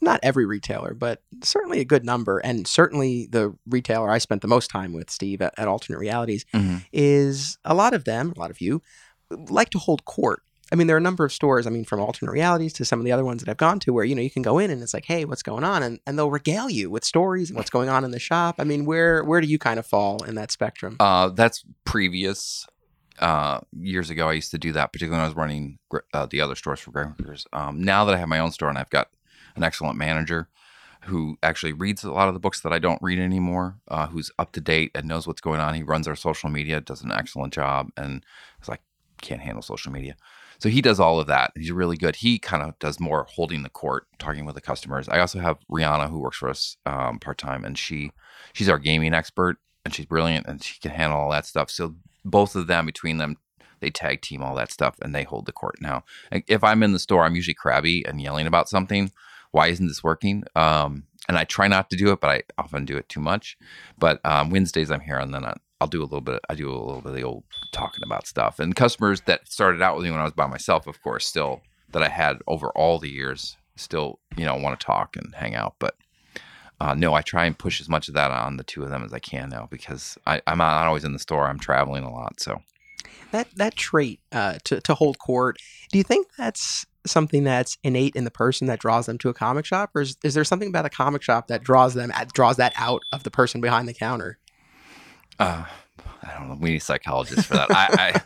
Speaker 1: not every retailer, but certainly a good number, and certainly the retailer I spent the most time with, Steve, at, at Alternate Realities, mm-hmm. is a lot of them, a lot of you, like to hold court. I mean, there are a number of stores, I mean, from alternate realities to some of the other ones that I've gone to where, you know, you can go in and it's like, hey, what's going on? And, and they'll regale you with stories and what's going on in the shop. I mean, where where do you kind of fall in that spectrum?
Speaker 2: Uh, that's previous. Uh, years ago, I used to do that, particularly when I was running uh, the other stores for Graham Crackers. Um, now that I have my own store and I've got an excellent manager who actually reads a lot of the books that I don't read anymore, uh, who's up to date and knows what's going on. He runs our social media, does an excellent job, and it's like can't handle social media. So he does all of that. He's really good. He kind of does more holding the court, talking with the customers. I also have Rihanna who works for us um, part time, and she she's our gaming expert, and she's brilliant, and she can handle all that stuff. So both of them, between them, they tag team all that stuff, and they hold the court. Now, if I'm in the store, I'm usually crabby and yelling about something. Why isn't this working? Um, and I try not to do it, but I often do it too much. But um, Wednesdays I'm here, and then I'll do a little bit. I do a little bit of the old talking about stuff. And customers that started out with me when I was by myself, of course, still that I had over all the years, still you know want to talk and hang out. But uh, no, I try and push as much of that on the two of them as I can now because I, I'm not always in the store. I'm traveling a lot, so
Speaker 1: that that trait uh, to to hold court. Do you think that's something that's innate in the person that draws them to a comic shop, or is, is there something about a comic shop that draws them at, draws that out of the person behind the counter?
Speaker 2: Uh, I don't know. We need psychologists for that. I, I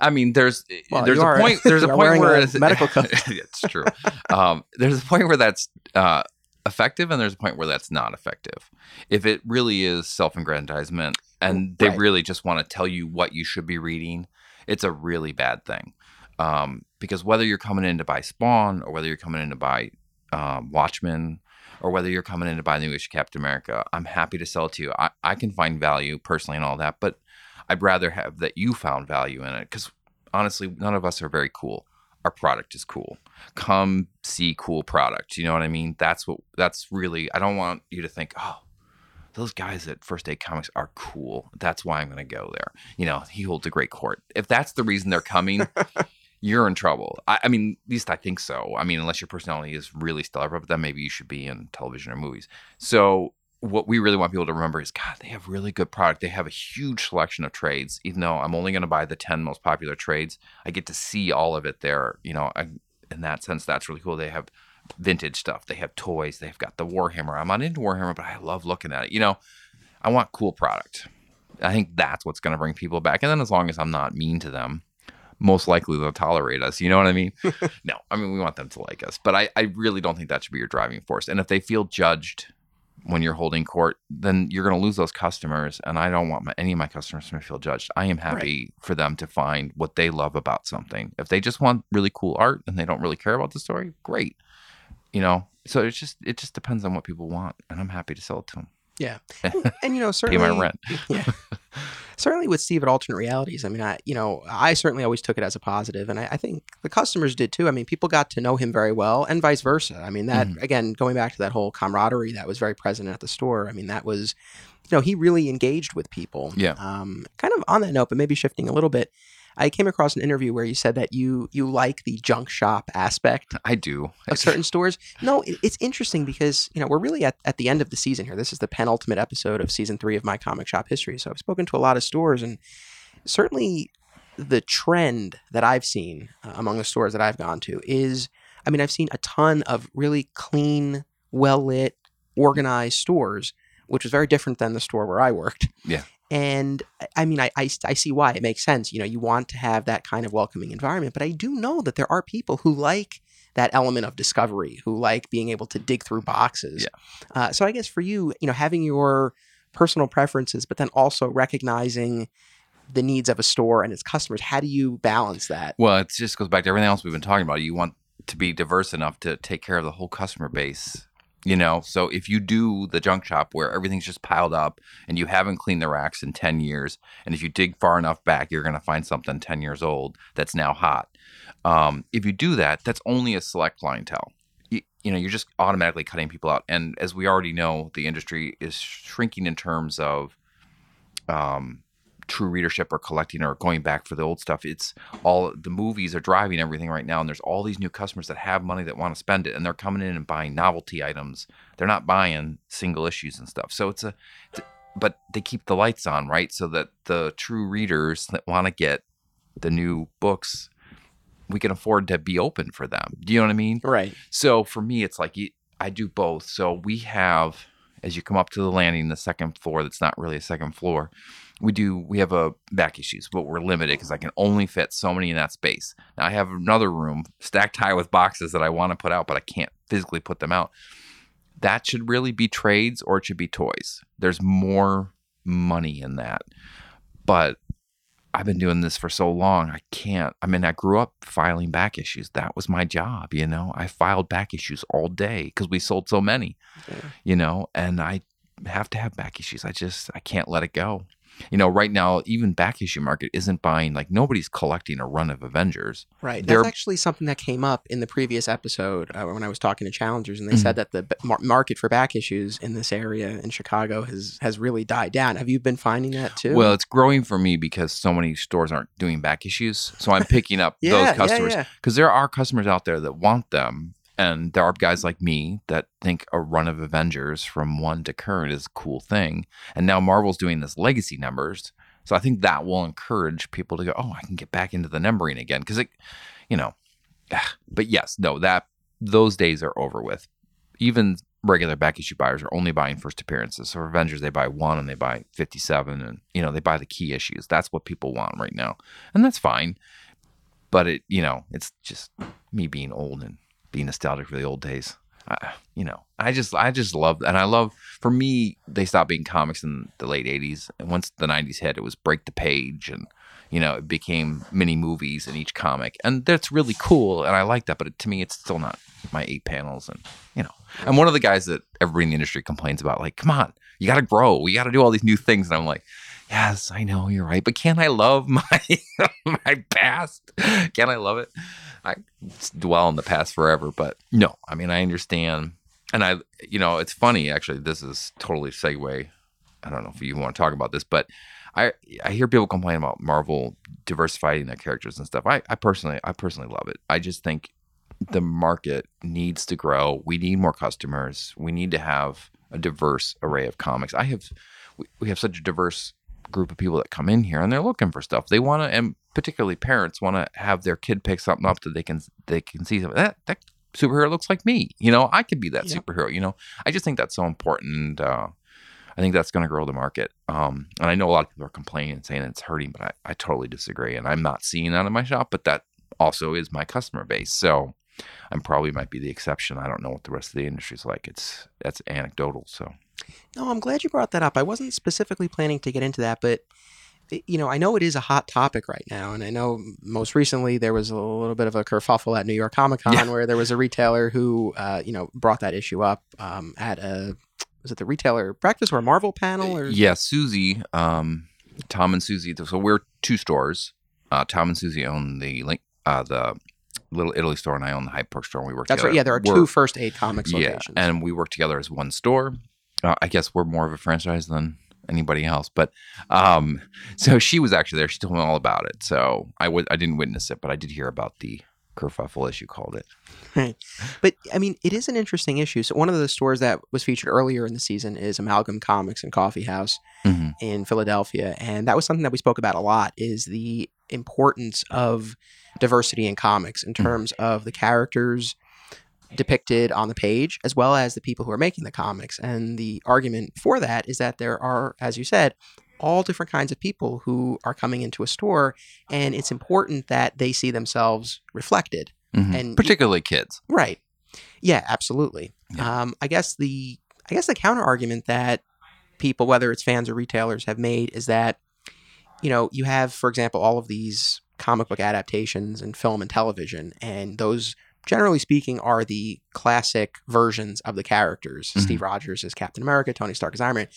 Speaker 2: I mean, there's [LAUGHS]
Speaker 1: Well,
Speaker 2: there's a
Speaker 1: are-
Speaker 2: point. There's a point where
Speaker 1: a
Speaker 2: it's
Speaker 1: medical [LAUGHS]
Speaker 2: it's true. Um, there's a point where that's uh, effective, and there's a point where that's not effective. If it really is self-aggrandizement, and they
Speaker 1: Right.
Speaker 2: really just want to tell you what you should be reading, it's a really bad thing. Um, because whether you're coming in to buy Spawn, or whether you're coming in to buy um, Watchmen, or whether you're coming in to buy the New Issue Captain America, I'm happy to sell it to you. I, I can find value personally and all that, but I'd rather have that you found value in it because honestly, none of us are very cool. Our product is cool. Come see cool product. You know what I mean? That's what. That's really. I don't want you to think, oh, those guys at First Aid Comics are cool. That's why I'm to go there. You know, he holds a great court. If that's the reason they're coming, [LAUGHS] you're in trouble. I, I mean, at least I think so. I mean, unless your personality is really stellar, but then maybe you should be in television or movies. So what we really want people to remember is God, they have really good product. They have a huge selection of trades. Even though I'm only going to buy the 10 most popular trades, I get to see all of it there. You know, I, in that sense, that's really cool. They have vintage stuff. They have toys. They've got the Warhammer. I'm not into Warhammer, but I love looking at it. You know, I want cool product. I think that's what's going to bring people back. And then as long as I'm not mean to them, most likely they'll tolerate us. You know what I mean? [LAUGHS] no, I mean, we want them to like us. But I, I really don't think that should be your driving force. And if they feel judged when you're holding court, then you're going to lose those customers. And I don't want my, any of my customers to feel judged. I am happy for them to find what they love about something. If they just want really cool art and they don't really care about the story, great. You know, so it's just it just depends on what people want, and I'm happy to sell it to them.
Speaker 1: Yeah, [LAUGHS] and you know
Speaker 2: Pay
Speaker 1: certainly
Speaker 2: my rent. [LAUGHS]
Speaker 1: yeah. [LAUGHS] Certainly with Steve at Alternate Realities, I mean, I you know, I certainly always took it as a positive, and I, I think the customers did too. I mean, people got to know him very well, and vice versa. I mean, that
Speaker 2: Mhm.
Speaker 1: again, going back to that whole camaraderie that was very present at the store. I mean, that was, you know, he really engaged with people.
Speaker 2: Yeah.
Speaker 1: Um, kind of on that note, but maybe shifting a little bit. I came across an interview where you said that you you like the junk shop aspect
Speaker 2: I do.
Speaker 1: of certain stores. No, it, it's interesting because you know we're really at, at the end of the season here. This is the penultimate episode of season three of my comic shop history. So I've spoken to a lot of stores, and certainly the trend that I've seen uh, among the stores that I've gone to is, I mean, I've seen a ton of really clean, well lit, organized stores, which was very different than the store where I worked.
Speaker 2: Yeah.
Speaker 1: And I- mean, I, I, I see why it makes sense. You know, you want to have that kind of welcoming environment, but I do know that there are people who like that element of discovery, who like being able to dig through boxes.
Speaker 2: Yeah.
Speaker 1: Uh, so I guess for you, you know, having your personal preferences, but then also recognizing the needs of a store and its customers, how do you balance that?
Speaker 2: Well, it just goes back to everything else we've been talking about. You want to be diverse enough to take care of the whole customer base. You know, so if you do the junk shop where everything's just piled up and you haven't cleaned the racks in 10 years, and if you dig far enough back, you're going to find something 10 years old that's now hot. Um, if you do that, that's only a select clientele. You, you know, you're just automatically cutting people out. And as we already know, the industry is shrinking in terms of um, true readership or collecting or going back for the old stuff. It's all the movies are driving everything right now, and there's all these new customers that have money that want to spend it, and they're coming in and buying novelty items. They're not buying single issues and stuff. So it's a, it's a- but they keep the lights on, right? So that the true readers that want to get the new books, we can afford to be open for them. Do you know what I mean?
Speaker 1: Right.
Speaker 2: So for me, it's like I do both. So we have, as you come up to the landing, the second floor that's not really a second floor, we do we have a back issues, but we're limited because I can only fit so many in that space. Now I have another room stacked high with boxes that I want to put out, but I can't physically put them out. That should really be trades or it should be toys. There's more money in that. But I've been doing this for so long, I can't. I mean, I grew up filing back issues. That was my job, you know. I filed back issues all day because we sold so many,
Speaker 1: Yeah.
Speaker 2: you know, and I have to have back issues. I just, I can't let it go. You know, right now, even back issue market isn't buying, like, nobody's collecting a run of Avengers.
Speaker 1: Right.
Speaker 2: There-
Speaker 1: That's actually something that came up in the previous episode uh, when I was talking to challengers, and they
Speaker 2: Mhm.
Speaker 1: said that the mar- market for back issues in this area in Chicago has has really died down. Have you been finding that too?
Speaker 2: Well, it's growing for me because so many stores aren't doing back issues. So I'm picking up [LAUGHS]
Speaker 1: yeah,
Speaker 2: those
Speaker 1: yeah,
Speaker 2: customers
Speaker 1: yeah.
Speaker 2: because there are customers out there that want them And there are guys like me that think a run of Avengers from one to current is a cool thing. And now Marvel's doing this legacy numbers. So I think that will encourage people to go, oh, I can get back into the numbering again. Because it, you know, but yes, no, that those days are over with. Even regular back issue buyers are only buying first appearances. So Avengers, they buy one and they buy 57 and, you know, they buy the key issues. That's what people want right now. And that's fine. But it, you know, it's just me being old and being nostalgic for the old days. I, you know, I just, I just love, and I love, for me, they stopped being comics in the late 80s. And once the 90s hit, it was break the page and, you know, it became mini movies in each comic. And that's really cool. And I like that. But it, to me, it's still not my eight panels. And, you know, I'm one of the guys that everybody in the industry complains about, like, come on, you got to grow. We got to do all these new things. And I'm like, yes, I know you're right. But can I love [LAUGHS] my, my past? Can I love it? I dwell on the past forever. But no, I mean, I understand. And I, you know, it's funny, actually, this is totally segue. I don't know if you want to talk about this, but I I hear people complain about Marvel diversifying their characters and stuff. I, I personally I personally love it. I just think the market needs to grow. We need more customers. We need to have a diverse array of comics. I have we, we have such a diverse group of people that come in here and they're looking for stuff. They want to and particularly parents want to have their kid pick something up that they can they can see something that that superhero looks like me. You know, I could be that yep. superhero. You know, I just think that's so important. Uh, I think that's going to grow the market. Um, and I know a lot of people are complaining and saying it's hurting, but I, I totally disagree. And I'm not seeing that in my shop, but that also is my customer base. So I'm probably might be the exception. I don't know what the rest of the industry is like. It's that's anecdotal. So
Speaker 1: no, I'm glad you brought that up. I wasn't specifically planning to get into that, but you know, I know it is a hot topic right now, and I know most recently there was a little bit of a kerfuffle at New York Comic Con yeah. where there was a retailer who, uh, you know, brought that issue up um, at a was it the retailer breakfast or a Marvel panel or
Speaker 2: yeah, Susie, um, Tom and Susie. So we're two stores. Uh, Tom and Susie own the link, uh, the Little Italy store, and I own the Hyde Park store. And we work.
Speaker 1: That's
Speaker 2: together.
Speaker 1: right. Yeah, there are
Speaker 2: we're,
Speaker 1: two First Aid Comics
Speaker 2: yeah,
Speaker 1: locations,
Speaker 2: and we work together as one store. Uh, I guess we're more of a franchise than anybody else. But um, [LAUGHS] so she was actually there. She told me all about it. So I w- I didn't witness it, but I did hear about the kerfuffle, as you called it.
Speaker 1: Right. But I mean, it is an interesting issue. So one of the stores that was featured earlier in the season is Amalgam Comics and Coffee House mm-hmm. in Philadelphia, and that was something that we spoke about a lot. Is the importance of diversity in comics in mm. terms of the characters depicted on the page as well as the people who are making the comics and the argument for that is that there are as you said all different kinds of people who are coming into a store, and it's important that they see themselves reflected.
Speaker 2: Mm-hmm. And particularly kids,
Speaker 1: right? Yeah, absolutely. Yeah. Um, I guess the I guess the counter argument that people, whether it's fans or retailers, have made is that you know you have, for example, all of these comic book adaptations and film and television, and those generally speaking, are the classic versions of the characters. Mm-hmm. Steve Rogers is Captain America, Tony Stark is Iron Man.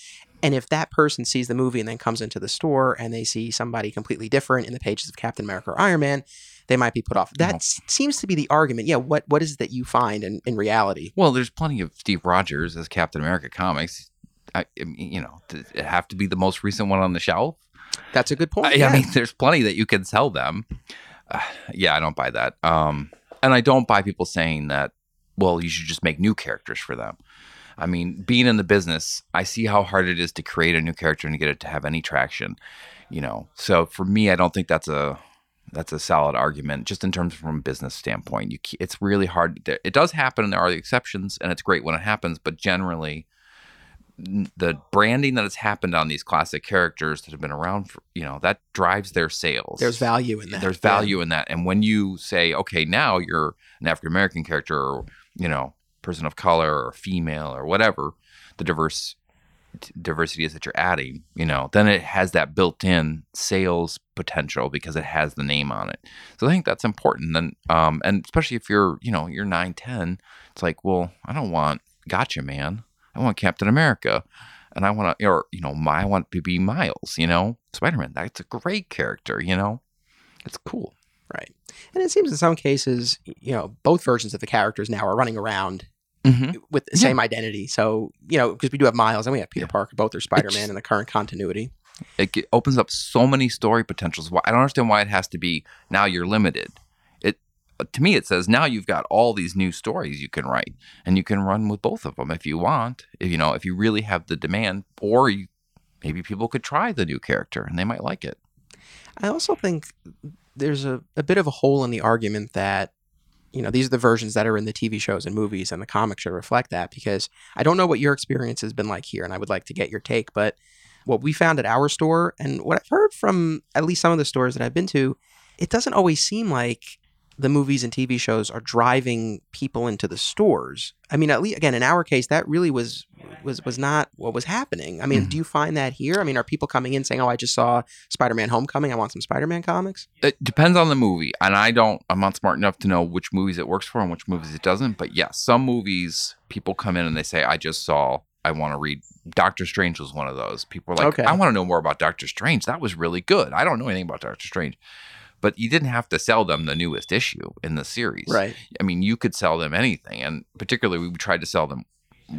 Speaker 1: And if that person sees the movie and then comes into the store and they see somebody completely different in the pages of Captain America or Iron Man, they might be put off. That seems to be the argument. Yeah, what what is it that you find in, in reality?
Speaker 2: Well, there's plenty of Steve Rogers as Captain America comics. I, you know, it have to be the most recent one on the shelf?
Speaker 1: That's a good point.
Speaker 2: I, yeah. I mean, there's plenty that you can sell them. Uh, yeah, I don't buy that. Um, and I don't buy people saying that, well, you should just make new characters for them. I mean, being in the business, I see how hard it is to create a new character and to get it to have any traction, you know. So for me, I don't think that's a that's a solid argument just in terms from a business standpoint. You it's really hard. It does happen and there are the exceptions and it's great when it happens, but generally the branding that has happened on these classic characters that have been around for you know that drives their sales.
Speaker 1: There's value in that
Speaker 2: there's value yeah. in that. And when you say okay now you're an african american character or you know person of color or female or whatever the diverse diversity is that you're adding you know then it has that built-in sales potential because it has the name on it. So i think that's important. Then um and especially if you're you know you're 9 10 it's like well i don't want gotcha man I want Captain America, and I want to, or you know, my, I want to be Miles. You know, Spider Man. That's a great character. You know, it's cool.
Speaker 1: Right. And it seems in some cases, you know, both versions of the characters now are running around mm-hmm. with the same identity. So, you know, because we do have Miles and we have Peter yeah. Parker, both are Spider Man in the current continuity.
Speaker 2: It opens up so many story potentials. I don't understand why it has to be now you're limited. To me, it says now you've got all these new stories you can write, and you can run with both of them if you want. If, you know, if you really have the demand, or you, maybe people could try the new character and they might like it.
Speaker 1: I also think there's a, a bit of a hole in the argument that you know these are the versions that are in the TV shows and movies and the comics should reflect that because I don't know what your experience has been like here and I would like to get your take but what we found at our store and what I've heard from at least some of the stores that I've been to it doesn't always seem like the movies and TV shows are driving people into the stores. I mean, at least again in our case, that really was was was not what was happening. I mean,
Speaker 2: Mhm.
Speaker 1: do you find that here? I mean, are people coming in saying, "Oh, I just saw Spider-Man: Homecoming. I want some Spider-Man comics"?
Speaker 2: It depends on the movie, and I don't. I'm not smart enough to know which movies it works for and which movies it doesn't. But yes, some movies people come in and they say, "I just saw. I want to read." Doctor Strange was one of those. People are like,
Speaker 1: Okay.
Speaker 2: "I want to know more about Doctor Strange. That was really good. I don't know anything about Doctor Strange." But you didn't have to sell them the newest issue in the series.
Speaker 1: Right.
Speaker 2: I mean, you could sell them anything, and particularly we tried to sell them.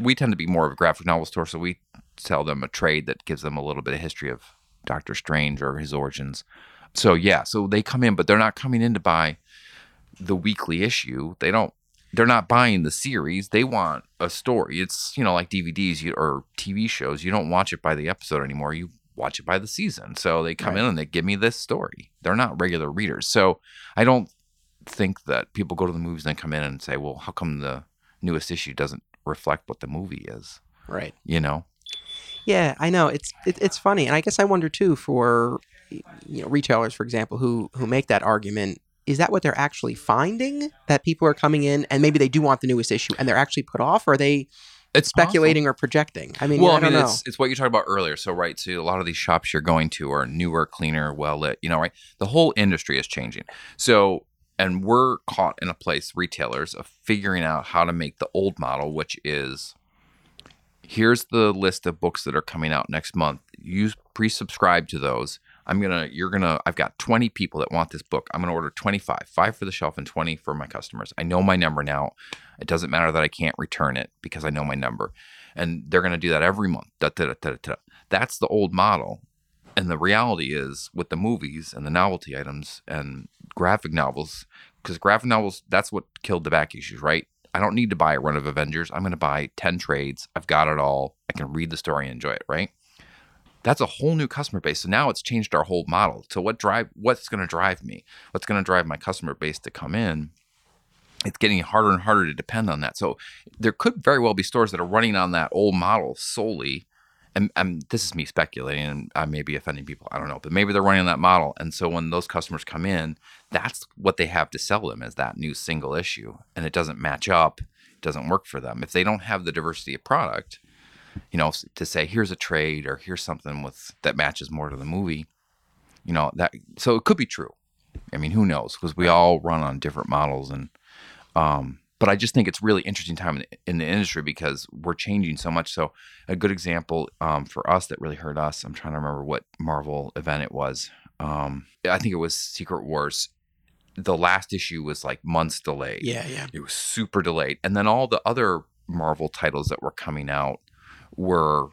Speaker 2: We tend to be more of a graphic novel store, so we sell them a trade that gives them a little bit of history of Doctor Strange or his origins. So yeah, so they come in, but they're not coming in to buy the weekly issue. They don't. They're not buying the series. They want a story. It's you know like DVDs you, or TV shows. You don't watch it by the episode anymore. You watch it by the season. So they come
Speaker 1: Right.
Speaker 2: in and they give me this story. They're not regular readers. So I don't think that people go to the movies and then come in and say, well, how come the newest issue doesn't reflect what the movie is?
Speaker 1: Right.
Speaker 2: You know?
Speaker 1: Yeah, I know. It's it, it's funny, and I guess I wonder too for you know retailers, for example, who who make that argument. Is that what they're actually finding? That people are coming in and maybe they do want the newest issue and they're actually put off, or are they
Speaker 2: It's
Speaker 1: speculating or projecting? I mean,
Speaker 2: well,
Speaker 1: I
Speaker 2: mean,
Speaker 1: know.
Speaker 2: it's, it's what you talked about earlier. So, right, so a lot of these shops you're going to are newer, cleaner, well lit, you know, right? The whole industry is changing. So, and we're caught in a place, retailers, of figuring out how to make the old model, which is here's the list of books that are coming out next month. You pre subscribe to those. I'm gonna, you're gonna, I've got 20 people that want this book. I'm gonna order 25, five for the shelf and 20 for my customers. I know my number now. It doesn't matter that I can't return it because I know my number. And they're gonna do that every month. Da, da, da. That's the old model. And the reality is with the movies and the novelty items and graphic novels, because graphic novels, that's what killed the back issues, right? I don't need to buy a run of Avengers. I'm going to buy 10 trades. I've got it all. I can read the story and enjoy it, right? That's a whole new customer base. So now it's changed our whole model. So what drive what's going to drive me? What's going to drive my customer base to come in? It's getting harder and harder to depend on that. So there could very well be stores that are running on that old model solely. And, and this is me speculating, and I may be offending people. I don't know, but maybe they're running that model. And so when those customers come in, that's what they have to sell them as that new single issue, and it doesn't match up. It doesn't work for them if they don't have the diversity of product. You know, to say here's a trade or here's something with that matches more to the movie. You know that, so it could be true. I mean, who knows? Because we all run on different models, and um, but I just think it's really interesting time in, in the industry because we're changing so much. So a good example um, for us that really hurt us. I'm trying to remember what Marvel event it was. Um, I think it was Secret Wars. The last issue was like months delayed.
Speaker 1: yeah, yeah.
Speaker 2: It was super delayed. And then all the other Marvel titles that were coming out were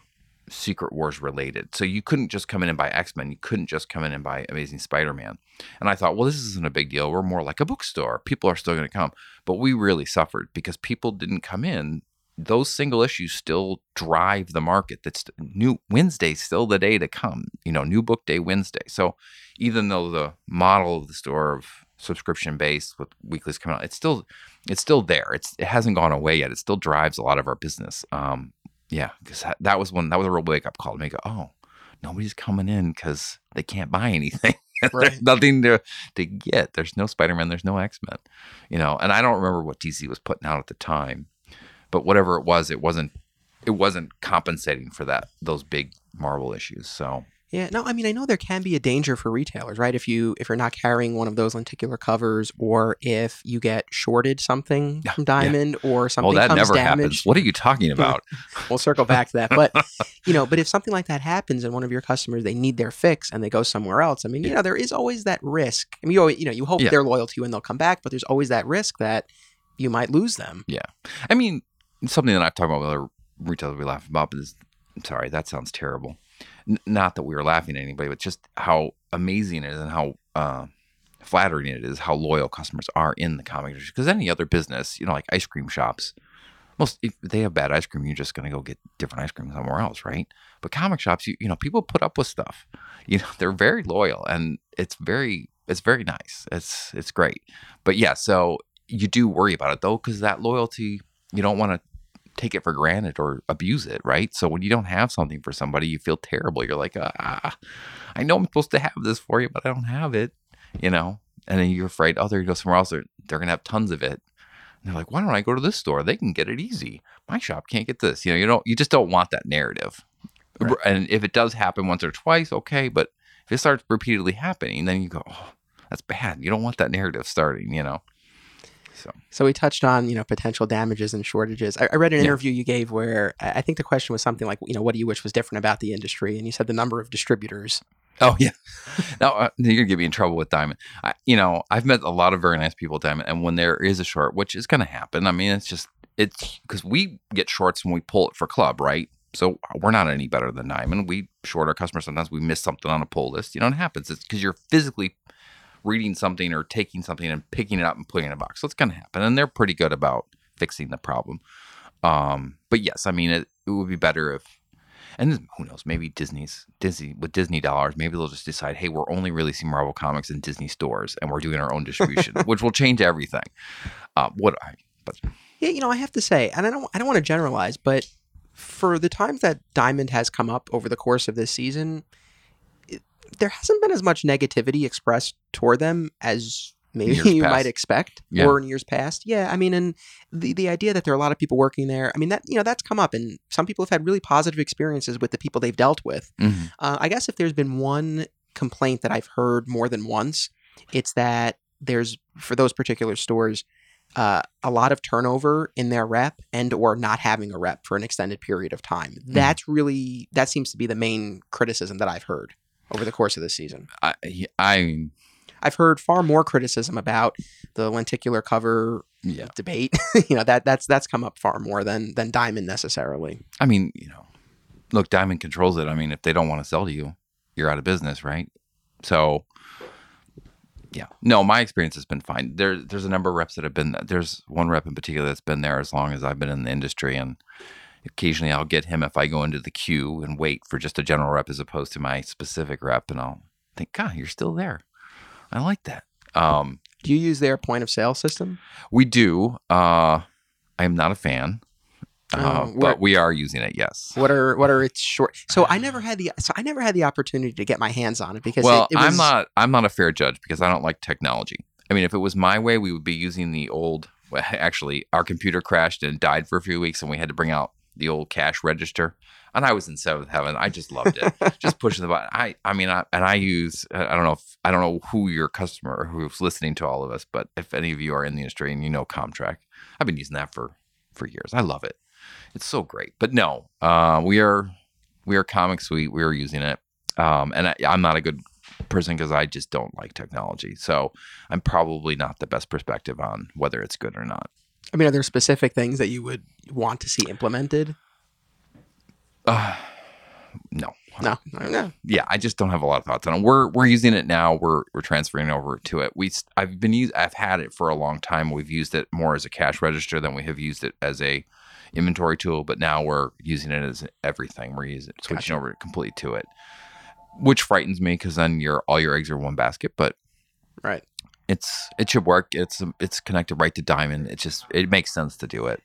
Speaker 2: Secret Wars related. So you couldn't just come in and buy X Men. You couldn't just come in and buy Amazing Spider Man. And I thought, well, this isn't a big deal. We're more like a bookstore. People are still going to come. But we really suffered because people didn't come in. Those single issues still drive the market. That's new Wednesday's still the day to come. You know, new book day Wednesday. So even though the model of the store of subscription based with weeklies coming out, it's still it's still there. It's it hasn't gone away yet. It still drives a lot of our business. Um, yeah, because that, that was one that was a real wake up call to me. Go, oh, nobody's coming in because they can't buy anything. [LAUGHS]
Speaker 1: Right.
Speaker 2: there's nothing to to get. There's no Spider Man. There's no X Men. You know, and I don't remember what DC was putting out at the time, but whatever it was, it wasn't it wasn't compensating for that those big Marvel issues. So
Speaker 1: Yeah, no, I mean I know there can be a danger for retailers, right? If you if you're not carrying one of those lenticular covers, or if you get shorted something
Speaker 2: Yeah,
Speaker 1: from
Speaker 2: yeah.
Speaker 1: Diamond, or something
Speaker 2: oh, that
Speaker 1: comes
Speaker 2: never
Speaker 1: damaged.
Speaker 2: happens. What are you talking about? [LAUGHS]
Speaker 1: We'll circle back to that, but [LAUGHS] you know, but if something like that happens and one of your customers they need their fix and they go somewhere else, I mean, you know, there is always that risk. I mean, you always, you know, you hope
Speaker 2: Yeah.
Speaker 1: they're loyal to you and they'll come back, but there's always that risk that you might lose them.
Speaker 2: Yeah, I mean, something that I've talked about with other retailers we laugh about, but is I'm sorry, that sounds terrible. N- not that we were laughing at anybody, but just how amazing it is and how uh, flattering it is how loyal customers are in the comic industry. Because any other business, you know, like ice cream shops, most if they have bad ice cream, you're just going to go get different ice cream somewhere else, right? But comic shops, you you know, people put up with stuff. [LAUGHS] You know, they're very loyal, and it's very it's very nice. It's it's great. But yeah, so you do worry about it though, because that loyalty, you don't want to take it for granted or abuse it, right? So when you don't have something for somebody, you feel terrible. You're like, ah, I know I'm supposed to have this for you, but I don't have it, you know. And then you're afraid, oh, they're gonna go somewhere else. They're, they're gonna have tons of it. And they're like, why don't I go to this store? They can get it easy. My shop can't get this. You know, you don't. You just don't want that narrative.
Speaker 1: Right.
Speaker 2: And if it does happen once or twice, okay. But if it starts repeatedly happening, then you go, oh, that's bad. You don't want that narrative starting. You know. So
Speaker 1: So we touched on, you know, potential damages and shortages. I, I read an
Speaker 2: Yeah.
Speaker 1: interview you gave where I think the question was something like, you know, what do you wish was different about the industry? And you said the number of distributors.
Speaker 2: Oh yeah. [LAUGHS] now uh, you're gonna get me in trouble with Diamond. I, you know, I've met a lot of very nice people at Diamond, and when there is a short, which is gonna happen, I mean, it's just it's because we get shorts when we pull it for club, right? So we're not any better than Diamond. We short our customers sometimes. We miss something on a pull list. You know, it happens. It's because you're physically reading something or taking something and picking it up and putting it in a box. So it's gonna happen, and they're pretty good about fixing the problem. Um, but yes, I mean, it, it would be better if and who knows maybe disney's disney with disney dollars maybe they'll just decide hey we're only releasing marvel comics in disney stores and we're doing our own distribution [LAUGHS] which will change everything uh, what i but
Speaker 1: Yeah, you know, I have to say, and I don't I don't want to generalize, but for the times that Diamond has come up over the course of this season, there hasn't been as much negativity expressed toward them as maybe
Speaker 2: Years
Speaker 1: you
Speaker 2: past.
Speaker 1: might expect
Speaker 2: Yeah.
Speaker 1: or in years past. Yeah, I mean, and the the idea that there are a lot of people working there, I mean that you know that's come up, and some people have had really positive experiences with the people they've dealt with.
Speaker 2: Mhm.
Speaker 1: Uh, I guess if there's been one complaint that I've heard more than once, it's that there's for those particular stores uh, a lot of turnover in their rep and or not having a rep for an extended period of time. That's really that seems to be the main criticism that I've heard over the course of the season.
Speaker 2: i i
Speaker 1: I've heard far more criticism about the lenticular cover
Speaker 2: yeah
Speaker 1: debate. [LAUGHS] you know that that's that's come up far more than than Diamond necessarily.
Speaker 2: i mean you know look diamond controls it i mean if they don't want to sell to you you're out of business right so yeah no my experience has been fine there there's a number of reps that have been there's one rep in particular that's been there as long as i've been in the industry and occasionally i'll get him if i go into the queue and wait for just a general rep as opposed to my specific rep and i'll think god you're still there i like that um
Speaker 1: Do you use their point of sale system?
Speaker 2: we do uh i am not a fan uh,
Speaker 1: Oh,
Speaker 2: but we are using it yes
Speaker 1: What are what are its short? So I never had the so I never had the opportunity to get my hands on it because
Speaker 2: well,
Speaker 1: it, it was,
Speaker 2: I'm not. I'm not a fair judge because I don't like technology. I mean, if it was my way, we would be using the old. [LAUGHS] Actually, our computer crashed and died for a few weeks, and we had to bring out the old cash register. And I was in seventh heaven. I just loved it. [LAUGHS] just pushing the button. I. I mean, I, and I use. I don't know if I don't know who your customer or who's listening to all of us, but if any of you are in the industry and you know Comtrack, I've been using that for for years. I love it. It's so great. But no, uh, we are we are Comic Suite. We are using it, um, and I, I'm not a good person because I just don't like technology. So I'm probably not the best perspective on whether it's good or not.
Speaker 1: I mean, are there specific things that you would want to see implemented?
Speaker 2: Uh, no.
Speaker 1: No, no.
Speaker 2: Yeah, I just don't have a lot of thoughts on it. We're we're using it now. We're we're transferring over to it. We I've been use I've had it for a long time. We've used it more as a cash register than we have used it as a inventory tool. But now we're using it as everything. We're using switching over completely to it, which frightens me because then your all your eggs are in one basket. But
Speaker 1: Right.
Speaker 2: It's it should work. It's it's connected right to Diamond. It just it makes sense to do it.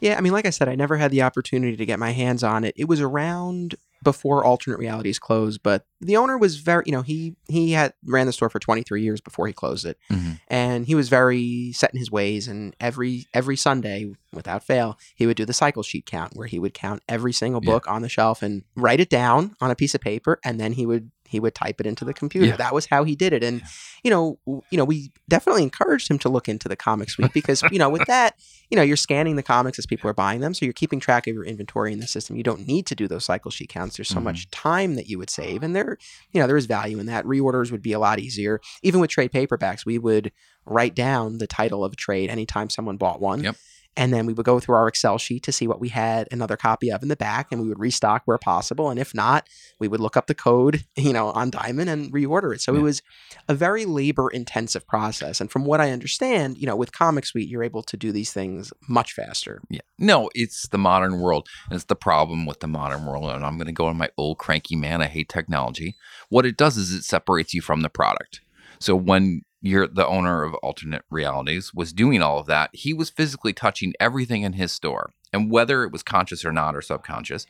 Speaker 1: Yeah, I mean, like I said, I never had the opportunity to get my hands on it. It was around before alternate realities closed, but the owner was very, you know, he he had ran the store for 23 years before he closed it,
Speaker 2: Mhm.
Speaker 1: and he was very set in his ways. And every every Sunday, without fail, he would do the cycle sheet count, where he would count every single
Speaker 2: Yeah.
Speaker 1: book on the shelf and write it down on a piece of paper, and then he would he would type it into the computer.
Speaker 2: Yeah.
Speaker 1: That was how he did it, and you know, you know, we definitely encouraged him to look into the Comic Suite because you know, with that you know, you're scanning the comics as people are buying them. So you're keeping track of your inventory in the system. You don't need to do those cycle sheet counts. There's so
Speaker 2: Mhm.
Speaker 1: much time that you would save. And there, you know, there is value in that. Reorders would be a lot easier. Even with trade paperbacks, we would write down the title of a trade anytime someone bought one.
Speaker 2: Yep.
Speaker 1: And then we would go through our Excel sheet to see what we had another copy of in the back, and we would restock where possible. And if not, we would look up the code, [LAUGHS] you know, on Diamond and reorder it. So
Speaker 2: Yeah.
Speaker 1: it was a very labor intensive process. And from what I understand, you know, with Comic Suite, you're able to do these things much faster.
Speaker 2: Yeah. No, it's the modern world. And it's the problem with the modern world. And I'm going to go on my old cranky man. I hate technology. What it does is it separates you from the product. So when you're the owner of alternate realities was doing all of that, he was physically touching everything in his store. And whether it was conscious or not or subconscious,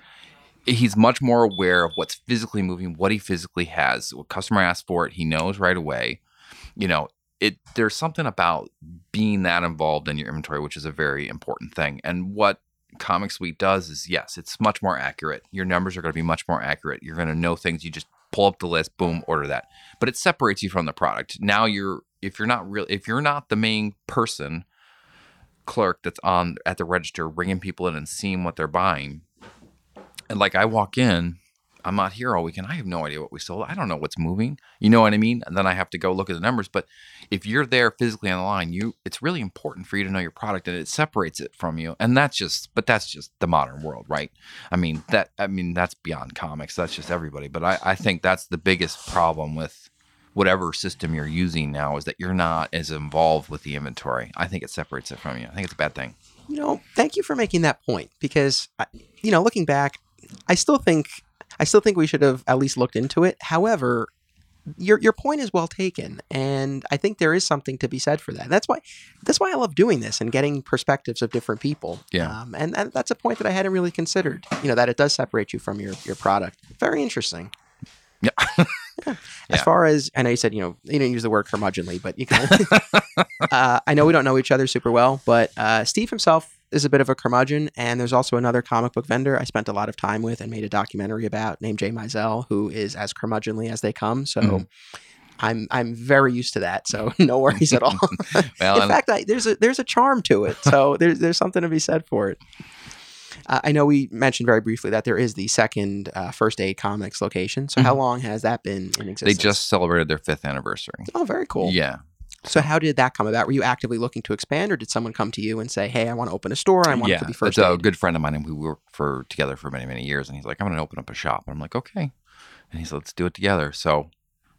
Speaker 2: he's much more aware of what's physically moving, what he physically has. When customer asks for it, he knows right away. You know, it there's something about being that involved in your inventory, which is a very important thing. And what Comic Suite does is yes, it's much more accurate. Your numbers are going to be much more accurate. You're going to know things. You just pull up the list, boom, order that. But it separates you from the product. Now you're if you're not real if you're not the main person clerk that's on at the register ringing people in and seeing what they're buying. And like I walk in, I'm not here all weekend. I have no idea what we sold. I don't know what's moving. You know what I mean? And then I have to go look at the numbers. But if you're there physically on the line, you it's really important for you to know your product and it separates it from you. And that's just but that's just the modern world, right? I mean that I mean that's beyond comics. That's just everybody. But I, I think that's the biggest problem with whatever system you're using now is that you're not as involved with the inventory. I think it separates it from you. I think it's a bad thing.
Speaker 1: You know, thank you for making that point because, I- you know, looking back, I still think I still think we should have at least looked into it. However, your your point is well taken, and I think there is something to be said for that. That's why that's why I love doing this and getting perspectives of different people.
Speaker 2: Yeah.
Speaker 1: um, and, and that's a point that I hadn't really considered. You know, that it does separate you from your your product. Very interesting.
Speaker 2: Yeah. [LAUGHS]
Speaker 1: As
Speaker 2: Yeah.
Speaker 1: far as I know, you said you know you didn't use the word curmudgeonly, but you can. [LAUGHS] uh, I know we don't know each other super well, but uh, Steve himself is a bit of a curmudgeon, and there's also another comic book vendor I spent a lot of time with and made a documentary about named Jay Mizell, who is as curmudgeonly as they come. So.
Speaker 2: Mhm.
Speaker 1: I'm I'm very used to that, so [LAUGHS] no worries at all. [LAUGHS]
Speaker 2: Well,
Speaker 1: In
Speaker 2: and-
Speaker 1: fact, I, there's a there's a charm to it, so [LAUGHS] there's there's something to be said for it. Uh, I know we mentioned very briefly that there is the second uh, First Aid Comics location. So how long has that been in
Speaker 2: Mm-hmm. they just celebrated their fifth anniversary.
Speaker 1: oh, very cool.
Speaker 2: Yeah.
Speaker 1: So how did that come about? Were you actively looking to expand, or did someone come to you and say, "Hey, I want to open a store. I want
Speaker 2: yeah.
Speaker 1: to be first
Speaker 2: it's a good friend of mine and we worked for together for many, many years. And he's like, I'm going to open up a shop. And I'm like, okay. And he said, let's do it together. So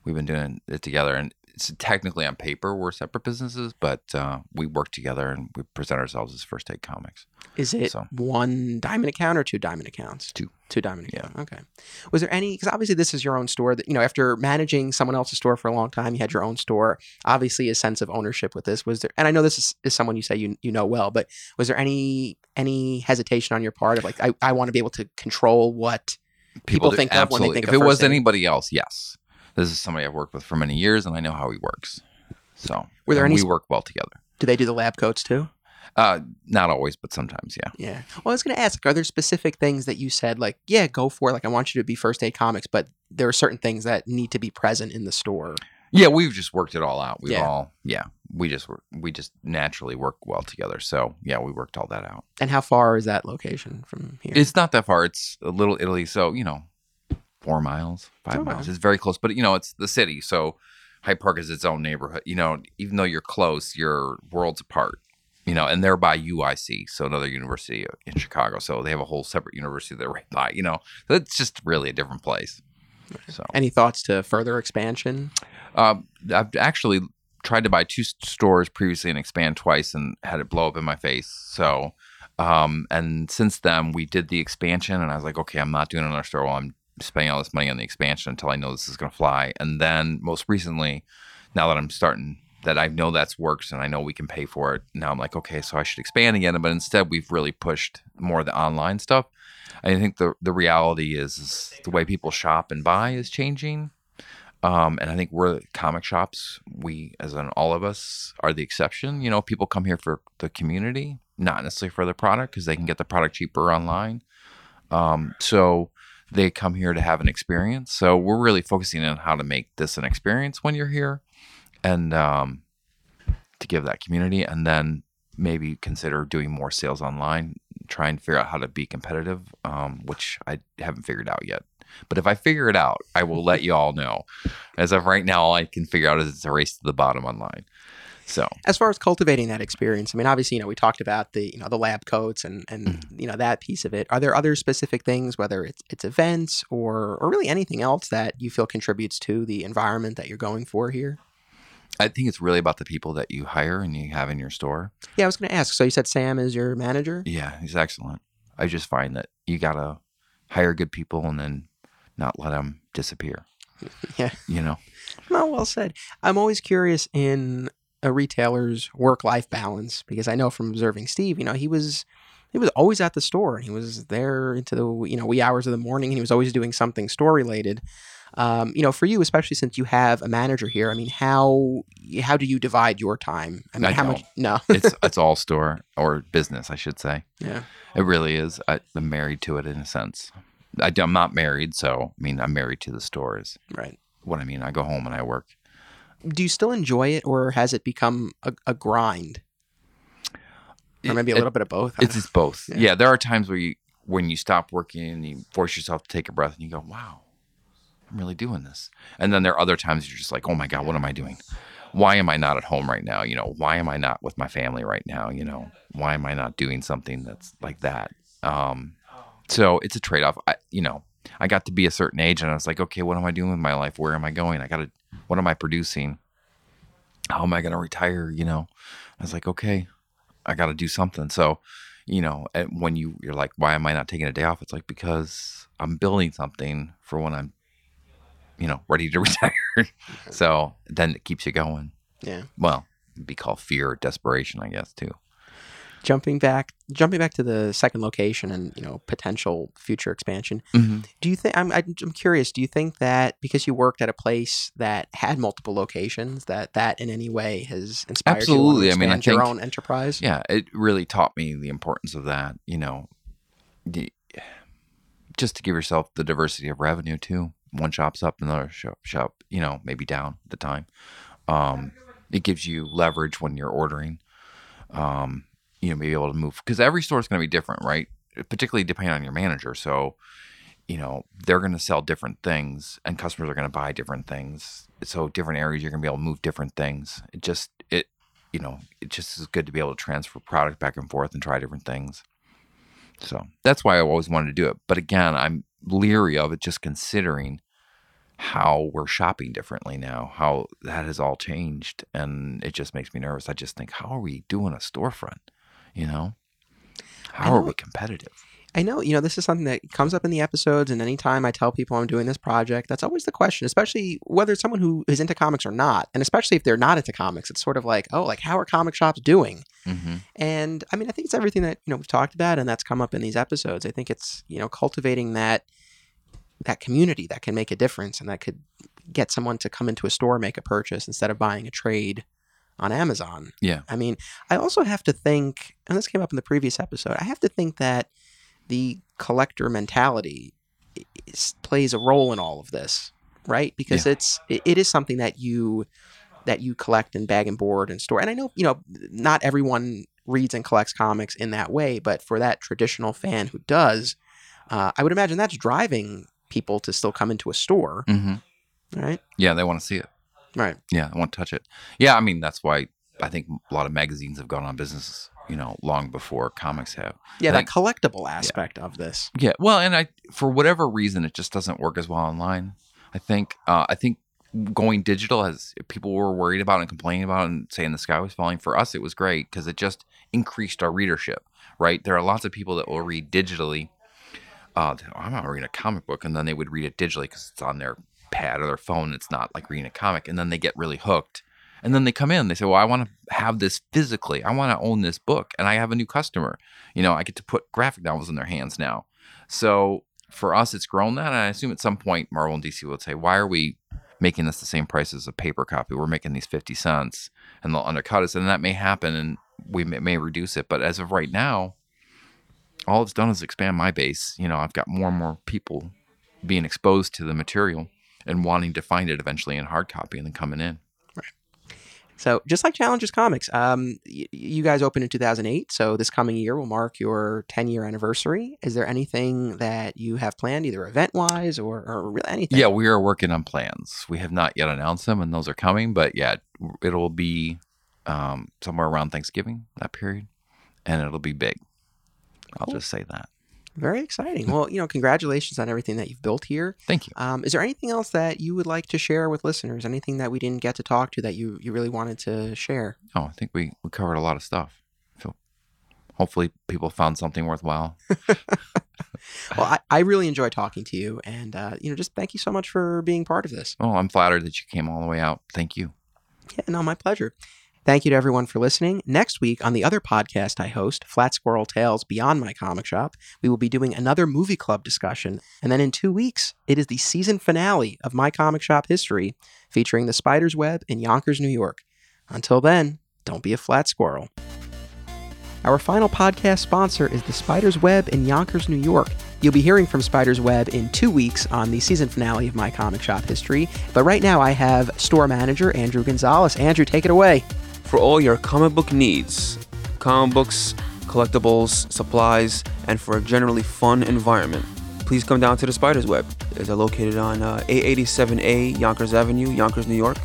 Speaker 2: we've been doing it together. And it's technically on paper, we're separate businesses, but uh, we work together and we present ourselves as First Aid Comics.
Speaker 1: Is it
Speaker 2: so-
Speaker 1: one diamond account or two diamond accounts?
Speaker 2: Two.
Speaker 1: Two diamond
Speaker 2: Yeah.
Speaker 1: account. Okay. Was there any? Because obviously this is your own store. That you know, after managing someone else's store for a long time, you had your own store. Obviously, a sense of ownership with this. Was there? And I know this is, is someone you say you you know well, but was there any any hesitation on your part of like I, I want to be able to control what People
Speaker 2: do-
Speaker 1: think of when they think
Speaker 2: if
Speaker 1: of
Speaker 2: it was
Speaker 1: Aid.
Speaker 2: anybody else, yes. This is somebody I've worked with for many years and I know how he works. So
Speaker 1: Were there any
Speaker 2: we work well together.
Speaker 1: do they do the lab coats too?
Speaker 2: Uh, not always, but sometimes, yeah.
Speaker 1: Yeah. Well, I was going to ask, are there specific things that you said, like, yeah, go for it? Like, I want you to be First Aid Comics, but there are certain things that need to be present in the store.
Speaker 2: Yeah, we've just worked it all out. We've
Speaker 1: Yeah.
Speaker 2: all, yeah, we just we just naturally work well together. So yeah, we worked all that out.
Speaker 1: And how far is that location from here?
Speaker 2: It's not that far. It's a little Italy, so you know, four miles, five
Speaker 1: Oh.
Speaker 2: miles. It's very close, but you know, it's the city, so Hyde Park is its own neighborhood. You know, even though you're close, you're worlds apart. You know, and they're by UIC, so another university in Chicago. So they have a whole separate university they're right by. You know, so it's just really a different place. So
Speaker 1: Any thoughts to further expansion?
Speaker 2: Um, I've actually tried to buy two stores previously and expand twice and had it blow up in my face. So, um, and since then we did the expansion and I was like, okay, I'm not doing another store while I'm spending all this money on the expansion until I know this is going to fly. And then most recently, now that I'm starting, that I know that's works and I know we can pay for it. Now I'm like, okay, so I should expand again. But instead, we've really pushed more of the online stuff. I think the the reality is, is the way people shop and buy is changing. Um, and I think we're comic shops. We, as in all of us, are the exception. You know, people come here for the community, not necessarily for the product, because they can get the product cheaper online. Um, so they come here to have an experience. So we're really focusing on how to make this an experience when you're here, and um, to give that community, and then maybe consider doing more sales online. Try and figure out how to be competitive, um, which I haven't figured out yet. But if I figure it out, I will let you all know. As of right now, all I can figure out is it's a race to the bottom online. So
Speaker 1: as far as cultivating that experience, I mean, obviously, you know, we talked about the you know the lab coats and and
Speaker 2: Mm-hmm.
Speaker 1: you know that piece of it. Are there other specific things, whether it's it's events or or really anything else that you feel contributes to the environment that you're going for here?
Speaker 2: I think it's really about the people that you hire and you have in your store.
Speaker 1: Yeah, I was going to ask. So you said Sam is your manager.
Speaker 2: Yeah, he's excellent. I just find that you gotta hire good people and then not let them disappear. [LAUGHS]
Speaker 1: Yeah.
Speaker 2: You know.
Speaker 1: No, well said. I'm always curious in a retailer's work life balance because I know from observing Steve, you know, he was he was always at the store and he was there into the you know wee hours of the morning and he was always doing something store related. Um, you know, for you, especially since you have a manager here, I mean, how how do you divide your time? I mean,
Speaker 2: I
Speaker 1: how much? No, [LAUGHS]
Speaker 2: It's it's all store or business, I should say.
Speaker 1: yeah,
Speaker 2: It really is. I, I'm married to it in a sense. I, am not married, so I mean, I'm married to the stores.
Speaker 1: right.
Speaker 2: What I mean, I go home and I work.
Speaker 1: Do you still enjoy it, or has it become a, a grind, or maybe a
Speaker 2: it-
Speaker 1: little bit of both?
Speaker 2: It's just both.
Speaker 1: Yeah.
Speaker 2: Yeah. there are times where you when you stop working and you force yourself to take a breath and you go, "Wow, I'm really doing this." And then there are other times you're just like, "Oh my god, what am I doing? Why am I not at home right now? You know, why am I not with my family right now? You know, why am I not doing something that's like that?" Um, so it's a trade off. I, you know, I got to be a certain age and I was like, "Okay, what am I doing with my life? Where am I going? I got to. What am I producing? How am I going to retire? You know?" I was like, "Okay, I got to do something." So you know, and when you you're like, why am I not taking a day off? It's like because I'm building something for when I'm, you know, ready to [LAUGHS] retire. so then it keeps you going.
Speaker 1: yeah.
Speaker 2: Well, it'd be called fear or desperation, I guess, too.
Speaker 1: Jumping back, jumping back to the second location and you know potential future expansion.
Speaker 2: Mm-hmm.
Speaker 1: Do you think I'm, I'm curious? Do you think that because you worked at a place that had multiple locations, that that in any way has inspired
Speaker 2: Absolutely.
Speaker 1: you
Speaker 2: I
Speaker 1: to
Speaker 2: mean, I
Speaker 1: expand your
Speaker 2: think-
Speaker 1: own enterprise?
Speaker 2: Yeah, it really taught me the importance of that. You know, the, just to give yourself the diversity of revenue too. One shop's up, another shop, shop, you know, maybe down at the time. Um, it gives you leverage when you're ordering. Um, you know, be able to move because every store is going to be different, right? Particularly depending on your manager. So, you know, they're going to sell different things, and customers are going to buy different things. So, different areas you're going to be able to move different things. It just it you know, it just is good to be able to transfer product back and forth and try different things. So that's why I always wanted to do it. But again, I'm leery of it just considering how we're shopping differently now, how that has all changed. And it just makes me nervous. I just think, how are we doing a storefront? You know? How
Speaker 1: I
Speaker 2: are we competitive?
Speaker 1: I know, you know, this is something that comes up in the episodes, and anytime I tell people I'm doing this project, that's always the question, especially whether it's someone who is into comics or not. And especially if they're not into comics, it's sort of like, oh, like, how are comic shops doing?
Speaker 2: Mm-hmm.
Speaker 1: And I mean, I think it's everything that, you know, we've talked about and that's come up in these episodes. I think it's, you know, cultivating that that community that can make a difference and that could get someone to come into a store make a purchase instead of buying a trade on Amazon.
Speaker 2: Yeah.
Speaker 1: I mean, I also have to think, and this came up in the previous episode, I have to think that the collector mentality is, plays a role in all of this, right? Because it's it, it is something that you that you collect and bag and board and store. And I know, you know, not everyone reads and collects comics in that way, but for that traditional fan who does, uh, I would imagine that's driving people to still come into a store,
Speaker 2: Mm-hmm.
Speaker 1: right?
Speaker 2: Yeah, they want to see it.
Speaker 1: Right.
Speaker 2: Yeah, I want to touch it. Yeah, I mean that's why I think a lot of magazines have gone on business, you know, long before comics have.
Speaker 1: Yeah, that collectible aspect of this.
Speaker 2: Yeah, well, and I for whatever reason it just doesn't work as well online. I think uh, I think going digital as people were worried about and complaining about and saying the sky was falling for us it was great because it just increased our readership right there are lots of people that will read digitally uh, i'm not reading a comic book and then they would read it digitally because it's on their pad or their phone it's not like reading a comic and then they get really hooked. And then they come in they say well i want to have this physically. I want to own this book and i have a new customer. You know i get to put graphic novels in their hands now. So for us it's grown that and i assume at some point marvel and dc will say why are we making this the same price as a paper copy? We're making these 50 cents and they'll undercut us and that may happen and we may, may reduce it but as of right now all it's done is expand my base. You know i've got more and more people being exposed to the material and wanting to find it eventually in hard copy and then coming in Right.
Speaker 1: So, just like Challengers Comics, um, y- you guys opened in 2008. So, this coming year will mark your 10 year anniversary. Is there anything that you have planned, either event wise or, or really anything?
Speaker 2: Yeah, we are working on plans. We have not yet announced them, and those are coming. But yeah, it'll be um, somewhere around Thanksgiving, that period, and it'll be big. I'll just say that.
Speaker 1: Very exciting. Well, you know, congratulations on everything that you've built here.
Speaker 2: Thank you.
Speaker 1: Um, is there anything else that you would like to share with listeners? Anything that we didn't get to talk to that you, you really wanted to share?
Speaker 2: Oh, I think we, we covered a lot of stuff. So hopefully people found something worthwhile. [LAUGHS]
Speaker 1: Well, I, I really enjoy talking to you, and uh, you know, just thank you so much for being part of this.
Speaker 2: Oh, I'm flattered that you came all the way out. Thank you.
Speaker 1: Yeah, no, my pleasure. Thank you to everyone for listening. Next week on the other podcast I host, Flat Squirrel Tales Beyond My Comic Shop, we will be doing another movie club discussion. And then in two weeks, it is the season finale of My Comic Shop history, featuring the Spider's Web in Yonkers, New York. Until then, don't be a flat squirrel. Our final podcast sponsor is the Spider's Web in Yonkers, New York. You'll be hearing from Spider's Web in two weeks on the season finale of My Comic Shop history. But right now, I have store manager Andrew Gonzalez. Andrew, take it away.
Speaker 3: For all your comic book needs, comic books, collectibles, supplies, and for a generally fun environment, please come down to the Spider's Web. They're located on uh, 887A Yonkers Avenue, Yonkers, New York,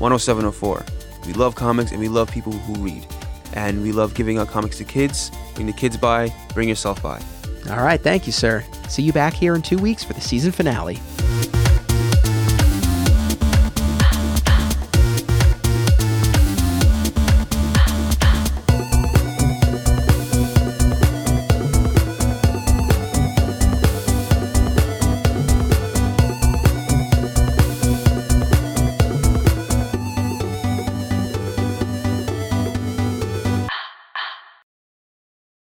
Speaker 3: 10704. We love comics and we love people who read. And we love giving out comics to kids. Bring the kids by, bring yourself by.
Speaker 1: All right, thank you, sir. See you back here in two weeks for the season finale.